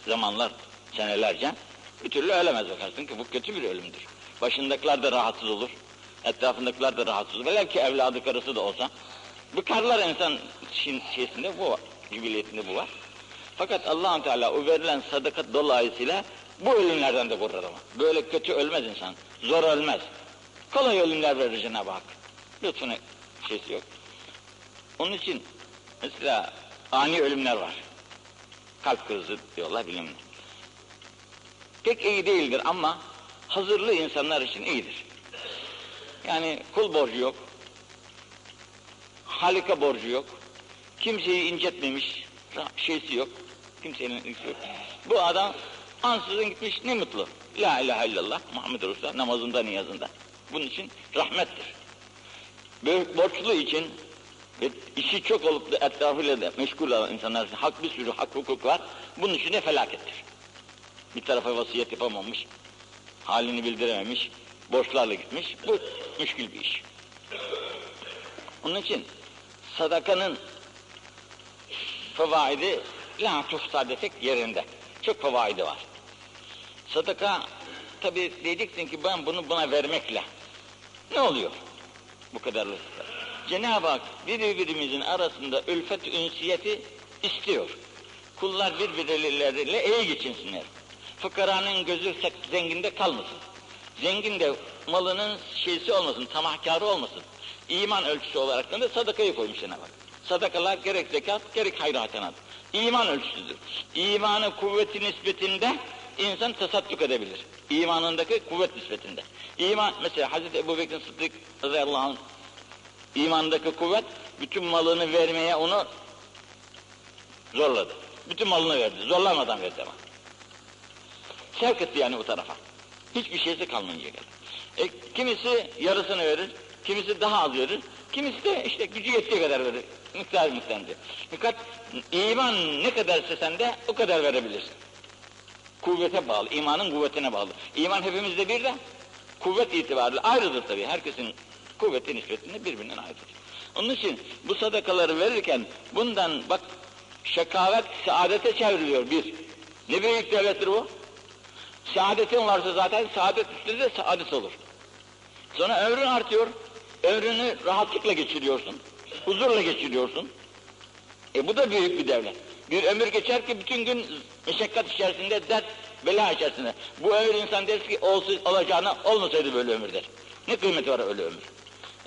zamanlar, senelerce bir türlü ölemez bakarsın ki bu kötü bir ölümdür. Başındakiler de rahatsız olur, etrafındakiler de rahatsız olur. Velev ki evladı karısı da olsa. Bıkarlar insan şeysinde bu var, cibiliyetinde bu var. Fakat allah Teala o verilen sadakat dolayısıyla bu ölümlerden de korur adamı. Böyle kötü ölmez insan, zor ölmez. Kolay ölümler verir Cenab-ı Hak. Lütfuna şeysi yok. Onun için mesela ani ölümler var. Kalp krizi diyorlar bilmem. Pek iyi değildir ama hazırlı insanlar için iyidir. Yani kul borcu yok, halika borcu yok, kimseyi incetmemiş, şeysi yok, kimsenin ilgisi yok. Bu adam ansızın gitmiş ne mutlu. La ilahe illallah Muhammed Resulullah namazında niyazında. Bunun için rahmettir. Böyle borçlu için ve işi çok olup da etrafıyla da meşgul olan insanlar için hak bir sürü hak hukuk var. Bunun için de felakettir. Bir tarafa vasiyet yapamamış, halini bildirememiş, borçlarla gitmiş. Bu müşkül bir iş. Onun için sadakanın fevaidi la tuhsa desek yerinde. Çok fevaidi var. Sadaka tabi diyeceksin ki ben bunu buna vermekle ne oluyor? Bu kadarlık. Cenab-ı Hak birbirimizin arasında ülfet ünsiyeti istiyor. Kullar birbirleriyle iyi geçinsinler. Fıkaranın gözü zenginde kalmasın. Zengin de malının şeysi olmasın, tamahkarı olmasın. İman ölçüsü olarak da sadakayı koymuş Cenab-ı Hak. Sadakalar gerek zekat, gerek hayır hasenat. İman ölçüsüdür. İmanı kuvveti nispetinde insan tasadduk edebilir. İmanındaki kuvvet nispetinde. İman, mesela Hazreti Ebu Bekir Sıddık radıyallahu anh imandaki kuvvet bütün malını vermeye onu zorladı. Bütün malını verdi. Zorlamadan verdi ama. Sevk etti yani bu tarafa. Hiçbir şeysi kalmayınca geldi. E, kimisi yarısını verir, kimisi daha az verir, kimisi de işte gücü yettiği kadar verir. Miktar miktarınca. Fakat iman ne kadarsa sende o kadar verebilirsin. Kuvvete bağlı, imanın kuvvetine bağlı. İman hepimizde bir de kuvvet itibariyle ayrıdır tabii. Herkesin kuvveti nispetinde birbirinden ayrıdır. Onun için bu sadakaları verirken bundan bak şekavet saadete çevriliyor bir. Ne büyük devlettir bu? Saadetin varsa zaten saadet üstünde de saadet olur. Sonra ömrün artıyor. Ömrünü rahatlıkla geçiriyorsun. Huzurla geçiriyorsun. E bu da büyük bir devlet. Bir ömür geçer ki bütün gün meşakkat içerisinde, dert, bela içerisinde. Bu ömür insan der ki olsun, olacağına olmasaydı böyle ömür der. Ne kıymeti var öyle ömür?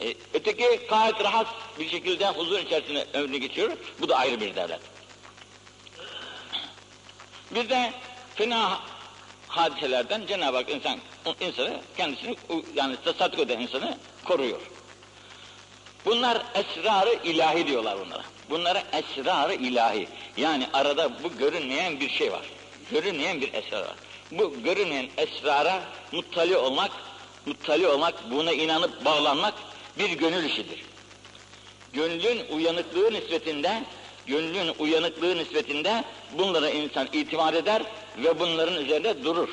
E, öteki gayet rahat bir şekilde huzur içerisinde ömrünü geçiyor. Bu da ayrı bir devlet. Bir de fena hadiselerden Cenab-ı Hak insan, insanı kendisini yani tasadduk eden insanı koruyor. Bunlar esrarı ilahi diyorlar bunlara. Bunlara esrarı ilahi. Yani arada bu görünmeyen bir şey var. Görünmeyen bir esrar var. Bu görünmeyen esrara muttali olmak, muttali olmak, buna inanıp bağlanmak bir gönül işidir. Gönlün uyanıklığı nispetinde, gönlün uyanıklığı nispetinde bunlara insan itimat eder ve bunların üzerinde durur.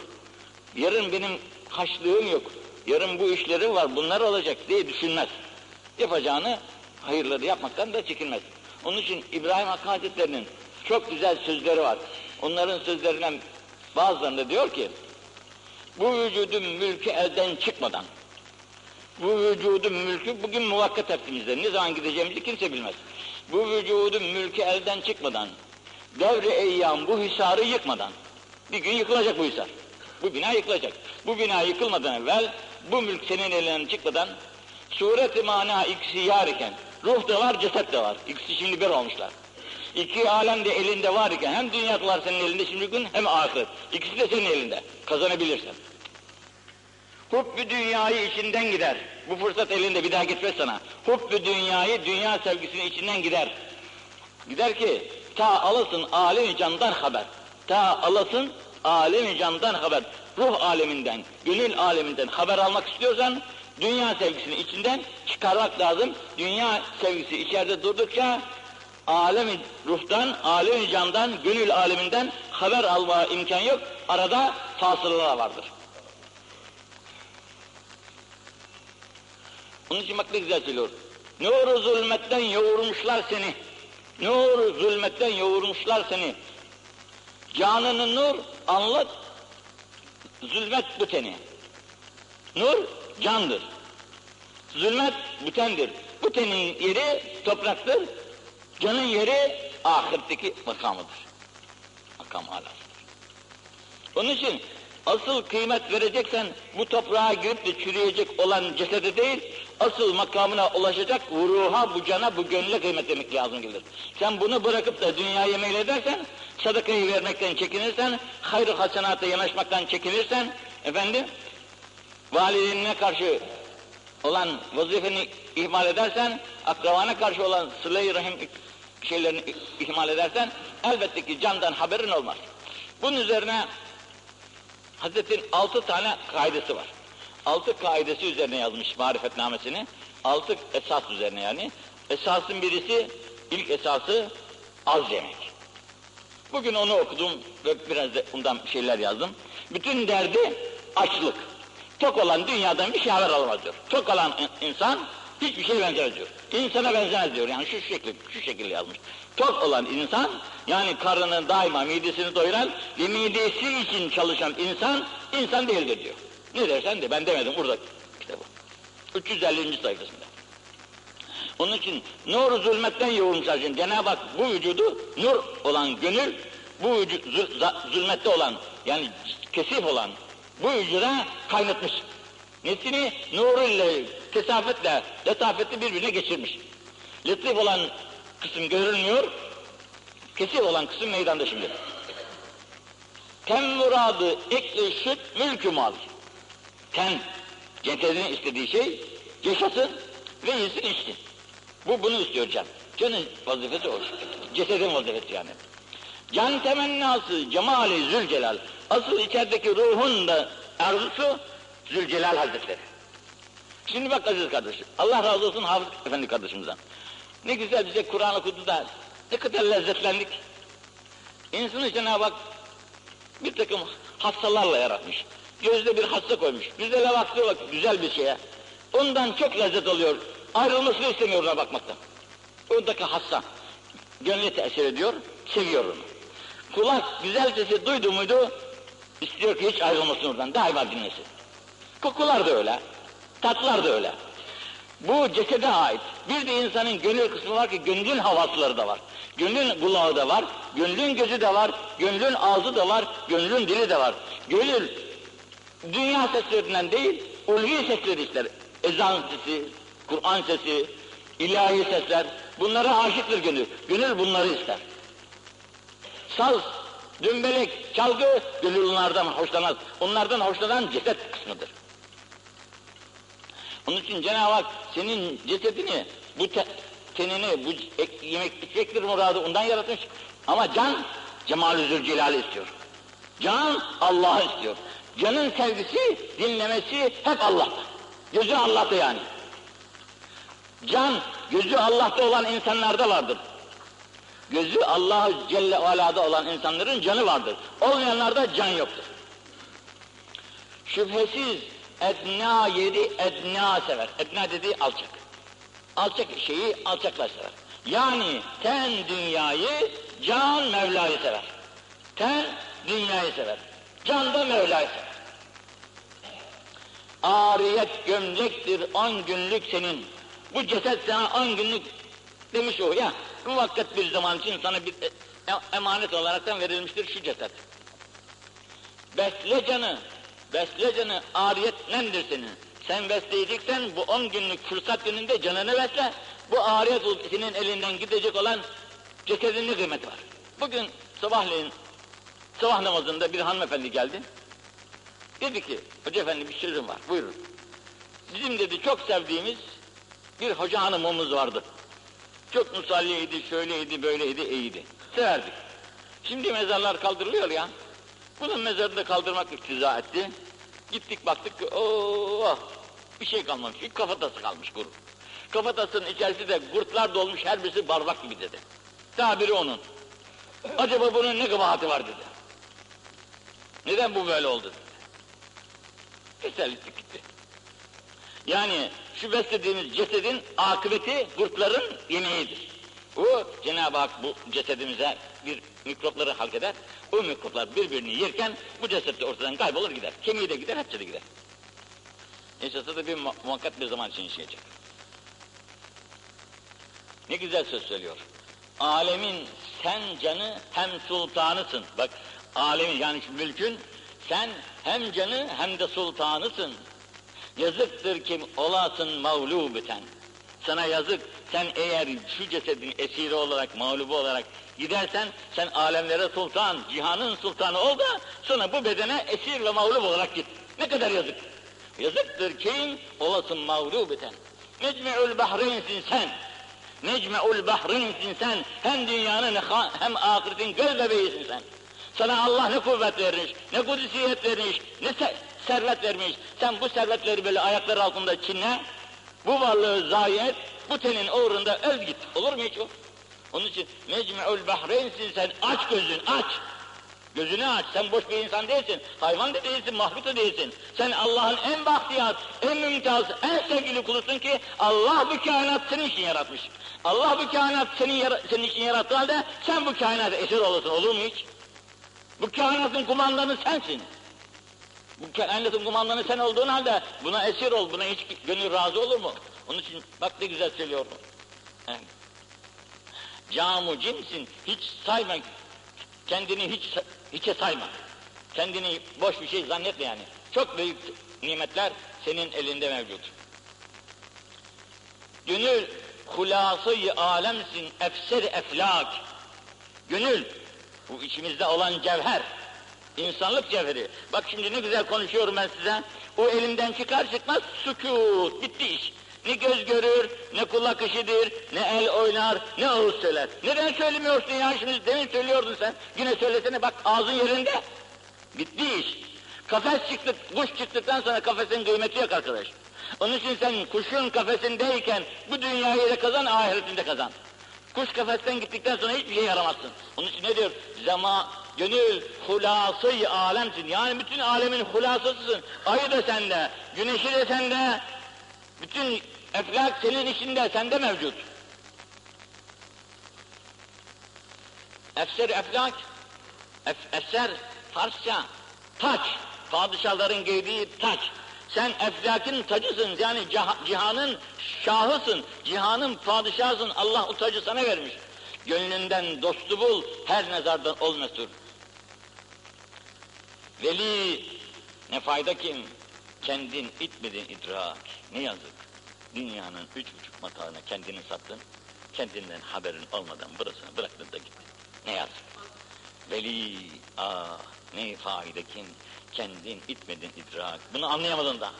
Yarın benim haçlığım yok, yarın bu işleri var, bunlar olacak diye düşünmez. Yapacağını hayırları yapmaktan da çekinmez. Onun için İbrahim Hakkı Hazretleri'nin çok güzel sözleri var. Onların sözlerinden bazılarında diyor ki, bu vücudun mülkü elden çıkmadan, bu vücudun mülkü bugün muvakkat hepimizde. Ne zaman gideceğimizi kimse bilmez. Bu vücudun mülkü elden çıkmadan, devre eyyam bu hisarı yıkmadan, bir gün yıkılacak bu hisar. Bu bina yıkılacak. Bu bina yıkılmadan evvel, bu mülk senin elinden çıkmadan, suret-i mana ikisi yar iken, ruh da var, ceset de var. İkisi şimdi bir olmuşlar. İki alem de elinde var iken, hem dünyalar senin elinde şimdi gün, hem ahiret. İkisi de senin elinde. Kazanabilirsen. Hubbü dünyayı içinden gider. Bu fırsat elinde bir daha gitmez sana. Hubbü dünyayı, dünya sevgisini içinden gider. Gider ki ta alasın alem candan haber. Ta alasın alem candan haber. Ruh aleminden, gönül aleminden haber almak istiyorsan dünya sevgisini içinden çıkarmak lazım. Dünya sevgisi içeride durdukça alemi ruhtan, alemi candan, gönül aleminden haber alma imkan yok. Arada fasılalar vardır. Onun için bak ne güzel söylüyor. Nuru zulmetten yoğurmuşlar seni. Nur zulmetten yoğurmuşlar seni. Canını nur anlat. Zulmet bu teni. Nur candır. Zulmet bütendir. Bu tenin yeri topraktır. Canın yeri ahiretteki makamıdır. Makam alasıdır. Onun için asıl kıymet vereceksen bu toprağa girip de çürüyecek olan cesede değil, asıl makamına ulaşacak ruha, bu cana, bu gönüle kıymet vermek lazım gelir. Sen bunu bırakıp da dünyaya meyledersen, sadakayı vermekten çekinirsen, hayır hasenata yanaşmaktan çekinirsen, efendim, validine karşı olan vazifeni ihmal edersen, akrabana karşı olan sıla-i rahim şeylerini ihmal edersen, elbette ki candan haberin olmaz. Bunun üzerine Hazretin altı tane kaidesi var. Altı kaidesi üzerine yazmış marifetnamesini. Altı esas üzerine yani. Esasın birisi, ilk esası az yemek. Bugün onu okudum ve biraz da ondan şeyler yazdım. Bütün derdi açlık. Tok olan dünyadan bir şey haber alamaz diyor. Tok olan insan hiçbir şey benzemez diyor. İnsana benzemez diyor. Yani şu şekilde, şu şekilde yazmış. Tok olan insan, yani karnını daima midesini doyuran ve midesi için çalışan insan, insan değildir diyor. Ne dersen de ben demedim burada kitabı. 350. sayfasında. Onun için nur zulmetten yoğurmuşlar için Cenab-ı Hak bu vücudu nur olan gönül, bu vücut zulmette olan yani kesif olan bu vücuda kaynatmış. Nesini nuru ile, kesafetle, letafetle birbirine geçirmiş. Latif olan kısım görülmüyor, kesif olan kısım meydanda şimdi. Ten muradı ekli süt mülkü mal. Ten, cesedinin istediği şey, yaşasın ve yesin içsin. Bu bunu istiyor can. Canın vazifesi o. Cesedin vazifesi yani. Can temennası cemali zülcelal. Asıl içerideki ruhun da arzusu Zülcelal Hazretleri. Şimdi bak aziz kardeşim, Allah razı olsun Hafız Efendi kardeşimizden. Ne güzel bize Kur'an okudu da ne kadar lezzetlendik. İnsanı Cenab-ı Hak bir takım hastalarla yaratmış. Gözde bir hasta koymuş. Güzele baktığı vakit güzel bir şeye. Ondan çok lezzet alıyor. Ayrılmasını istemiyor ona bakmaktan. Ondaki hasta. Gönlü tesir ediyor, seviyor onu. Kulak güzel sesi duydu muydu, istiyor ki hiç ayrılmasın oradan, daima dinlesin. Kokular da öyle, tatlar da öyle. Bu cesede ait. Bir de insanın gönül kısmı var ki gönlün havasları da var. Gönlün kulağı da var, gönlün gözü de var, gönlün ağzı da var, gönlün dili de var. Gönül dünya seslerinden değil, ulvi sesleri ister. Ezan sesi, Kur'an sesi, ilahi sesler. Bunlara aşıktır gönül. Gönül bunları ister. Saz, dümbelek, çalgı gönül onlardan hoşlanmaz. Onlardan hoşlanan ceset kısmıdır. Onun için Cenab-ı Hak senin cesedini, bu te, tenini, bu ek, yemek içecektir muradı ondan yaratmış. Ama can Cemal-i Zülcelal'i istiyor. Can Allah'ı istiyor. Canın sevgisi, dinlemesi hep Allah'ta. Gözü Allah'ta yani. Can, gözü Allah'ta olan insanlarda vardır. Gözü Allah Celle ve Ala'da olan insanların canı vardır. Olmayanlarda can yoktur. Şüphesiz edna yeri edna sever. Edna dediği alçak. Alçak şeyi alçaklar sever. Yani ten dünyayı, can Mevla'yı sever. Ten dünyayı sever. Can da Mevla'yı sever. Ariyet gömlektir on günlük senin. Bu ceset sana on günlük Demiş o ya, muvakkat bir zaman için sana bir e- e- emanet olaraktan verilmiştir şu ceset. Besle canı, besle canı, ariyetlendir seni. Sen besleyeceksen bu on günlük fırsat gününde canını besle. Bu ariyet senin elinden gidecek olan cesedin ne kıymeti var? Bugün sabahleyin, sabah namazında bir hanımefendi geldi. Dedi ki, hoca efendi bir sözüm var, buyurun. Bizim dedi çok sevdiğimiz bir hoca hanımımız vardı. Çok musalliydi, şöyleydi, böyleydi, iyiydi. Severdik. Şimdi mezarlar kaldırılıyor ya. Bunun mezarını da kaldırmak iktiza etti. Gittik baktık ki oh, bir şey kalmamış. Bir kafatası kalmış kuru. Kafatasının içerisi de kurtlar dolmuş her birisi bardak gibi dedi. Tabiri onun. Acaba bunun ne kabahati var dedi. Neden bu böyle oldu dedi. Teselli gitti. Yani şu beslediğimiz cesedin akıbeti kurtların yemeğidir. O Cenab-ı Hak bu cesedimize bir mikropları halk eder. O mikroplar birbirini yerken bu ceset de ortadan kaybolur gider. Kemiği de gider, hepsi de gider. Yaşasa da bir mu- muhakkak bir zaman için yaşayacak. Ne güzel söz söylüyor. Alemin sen canı hem sultanısın. Bak alemin yani mülkün sen hem canı hem de sultanısın. Yazıktır kim olasın mağlubeten. Sana yazık, sen eğer şu cesedin esiri olarak, mağlubu olarak gidersen, sen alemlere sultan, cihanın sultanı ol da, sonra bu bedene esir ve mağlup olarak git. Ne kadar yazık. Yazıktır kim olasın mağlubeten. Necme'ül bahreynsin sen. Necme'ül bahreynsin sen. Hem dünyanın hem ahiretin göz bebeğisin sen. Sana Allah ne kuvvet vermiş, ne kudüsiyet vermiş, ne servet vermiş. Sen bu servetleri böyle ayakları altında çinle, bu varlığı zayi et, bu tenin uğrunda öl git. Olur mu hiç o? Onun için Necme'ül Bahreyn'sin sen, aç gözün, aç. Gözünü aç, sen boş bir insan değilsin, hayvan da değilsin, mahluk da değilsin. Sen Allah'ın en bahtiyar, en mümtaz, en sevgili kulusun ki Allah bu kainat senin için yaratmış. Allah bu kainat senin, yara- senin için yarattığı halde sen bu kainata esir olursun, olur mu hiç? Bu kainatın kumandanı sensin. Kainatın kumandanı sen olduğun halde buna esir ol, buna hiç gönül razı olur mu? Onun için bak ne güzel söylüyor. Evet. Camu cimsin, hiç sayma, kendini hiç hiçe sayma. Kendini boş bir şey zannetme yani. Çok büyük nimetler senin elinde mevcut. Gönül hulası alemsin, efser eflak. Gönül, bu içimizde olan cevher, insanlık cevheri. Bak şimdi ne güzel konuşuyorum ben size. O elimden çıkar çıkmaz sükut, bitti iş. Ne göz görür, ne kulak işidir, ne el oynar, ne ağız söyler. Neden söylemiyorsun ya şimdi demin söylüyordun sen. Yine söylesene bak ağzın yerinde. Bitti iş. Kafes çıktı, kuş çıktıktan sonra kafesin kıymeti yok arkadaş. Onun için sen kuşun kafesindeyken bu dünyayı da kazan, ahiretinde kazan. Kuş kafesten gittikten sonra hiçbir şey yaramazsın. Onun için ne diyor? Zema, gönül hulası alemsin. Yani bütün alemin hulasısısın. Ayı da sende, güneşi de sende, bütün eflak senin içinde, sende mevcut. Efser eflak, ef, eser Farsça, taç, padişahların giydiği taç. Sen eflakin tacısın, yani ciha- cihanın şahısın, cihanın padişahısın, Allah o tacı sana vermiş. Gönlünden dostu bul, her nezardan ol mesut. Veli, ne fayda kim? Kendin itmedin idrak, ne yazık. Dünyanın üç buçuk matağına kendini sattın, kendinden haberin olmadan burasını bıraktın da gittin. Ne yazık. Veli, ah ne fayda kim? Kendin itmedin idrak. Bunu anlayamadın da.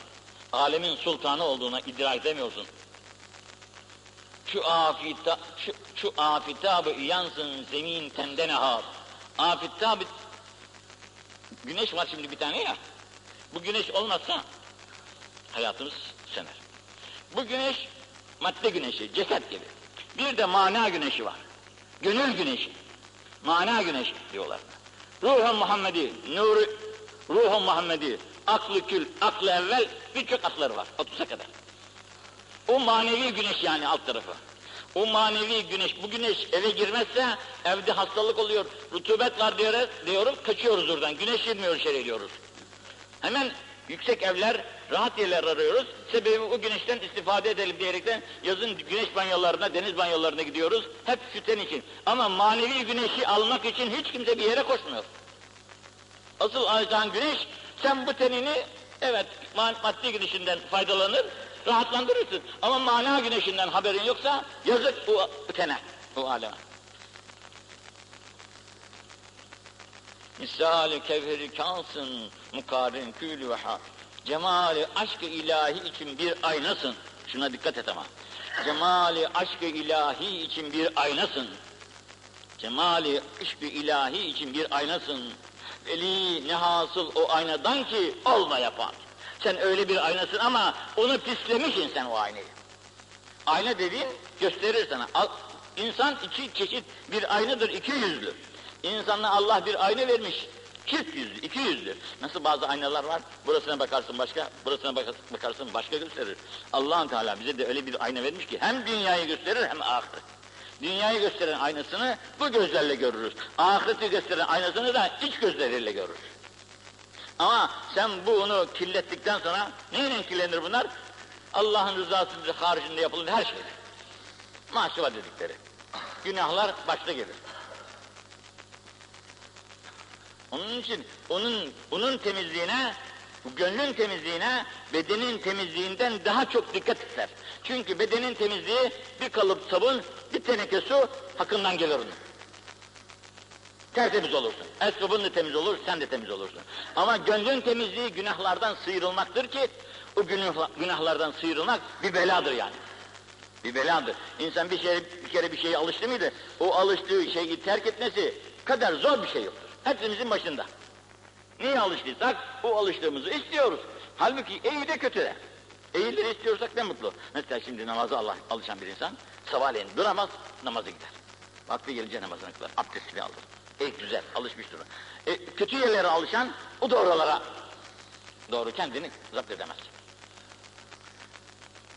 Alemin sultanı olduğuna idrak edemiyorsun. Şu afita, şu, şu afitabı yansın zemin tenden ahab. Afitabı, güneş var şimdi bir tane ya. Bu güneş olmazsa hayatımız söner. Bu güneş madde güneşi, ceset gibi. Bir de mana güneşi var. Gönül güneşi. Mana güneşi diyorlar. Ruhun Muhammedi, nuru, ruhun Muhammedi, aklı kül, aklı evvel birçok akları var, 30'a kadar. O manevi güneş yani alt tarafı. O manevi güneş, bu güneş eve girmezse evde hastalık oluyor, rutubet var diyoruz, diyoruz kaçıyoruz oradan, güneş girmiyor içeri diyoruz. Hemen yüksek evler rahat yerler arıyoruz. Sebebi o güneşten istifade edelim diyerekten yazın güneş banyolarına, deniz banyolarına gidiyoruz. Hep şu ten için. Ama manevi güneşi almak için hiç kimse bir yere koşmuyor. Asıl alacağın güneş, sen bu tenini evet ma- maddi güneşinden faydalanır, rahatlandırırsın. Ama mana güneşinden haberin yoksa yazık bu, tene, bu aleme. Misali kevheri kansın, mukarin külü ve ha. Cemali aşkı ilahi için bir aynasın. Şuna dikkat et ama. Cemali aşkı ilahi için bir aynasın. Cemali aşkı ilahi için bir aynasın. Veli ne hasıl o aynadan ki olma yapan. Sen öyle bir aynasın ama onu pislemişsin sen o aynayı. Ayna dediğin gösterir sana. Al- İnsan iki çeşit bir aynadır, iki yüzlü. İnsanla Allah bir ayna vermiş. Çift yüzlü, iki yüzlü. Nasıl bazı aynalar var, burasına bakarsın başka, burasına bak- bakarsın başka gösterir. allah Teala bize de öyle bir ayna vermiş ki hem dünyayı gösterir hem ahiret. Dünyayı gösteren aynasını bu gözlerle görürüz. Ahireti gösteren aynasını da iç gözleriyle görürüz. Ama sen bunu kirlettikten sonra neyle kirlenir bunlar? Allah'ın rızası haricinde yapılan her şey. Maşuva dedikleri. Günahlar başta gelir. Onun için onun onun temizliğine, gönlün temizliğine, bedenin temizliğinden daha çok dikkat ister. Çünkü bedenin temizliği bir kalıp sabun, bir teneke su hakkından gelir onun. Tertemiz olursun. Esbabın da temiz olur, sen de temiz olursun. Ama gönlün temizliği günahlardan sıyrılmaktır ki, o günah- günahlardan sıyrılmak bir beladır yani. Bir beladır. İnsan bir, şey, bir kere bir şeye alıştı mıydı, o alıştığı şeyi terk etmesi kadar zor bir şey yoktur. Hepimizin başında. Niye alıştıysak o alıştığımızı istiyoruz. Halbuki iyi de kötü de. İyileri istiyorsak ne mutlu. Mesela şimdi namaza Allah, alışan bir insan sabahleyin duramaz, namaza gider. Vakti gelince namazını kılar, abdestini alır. E güzel, alışmış durur. E, kötü yerlere alışan, o da oralara doğru kendini zapt edemez.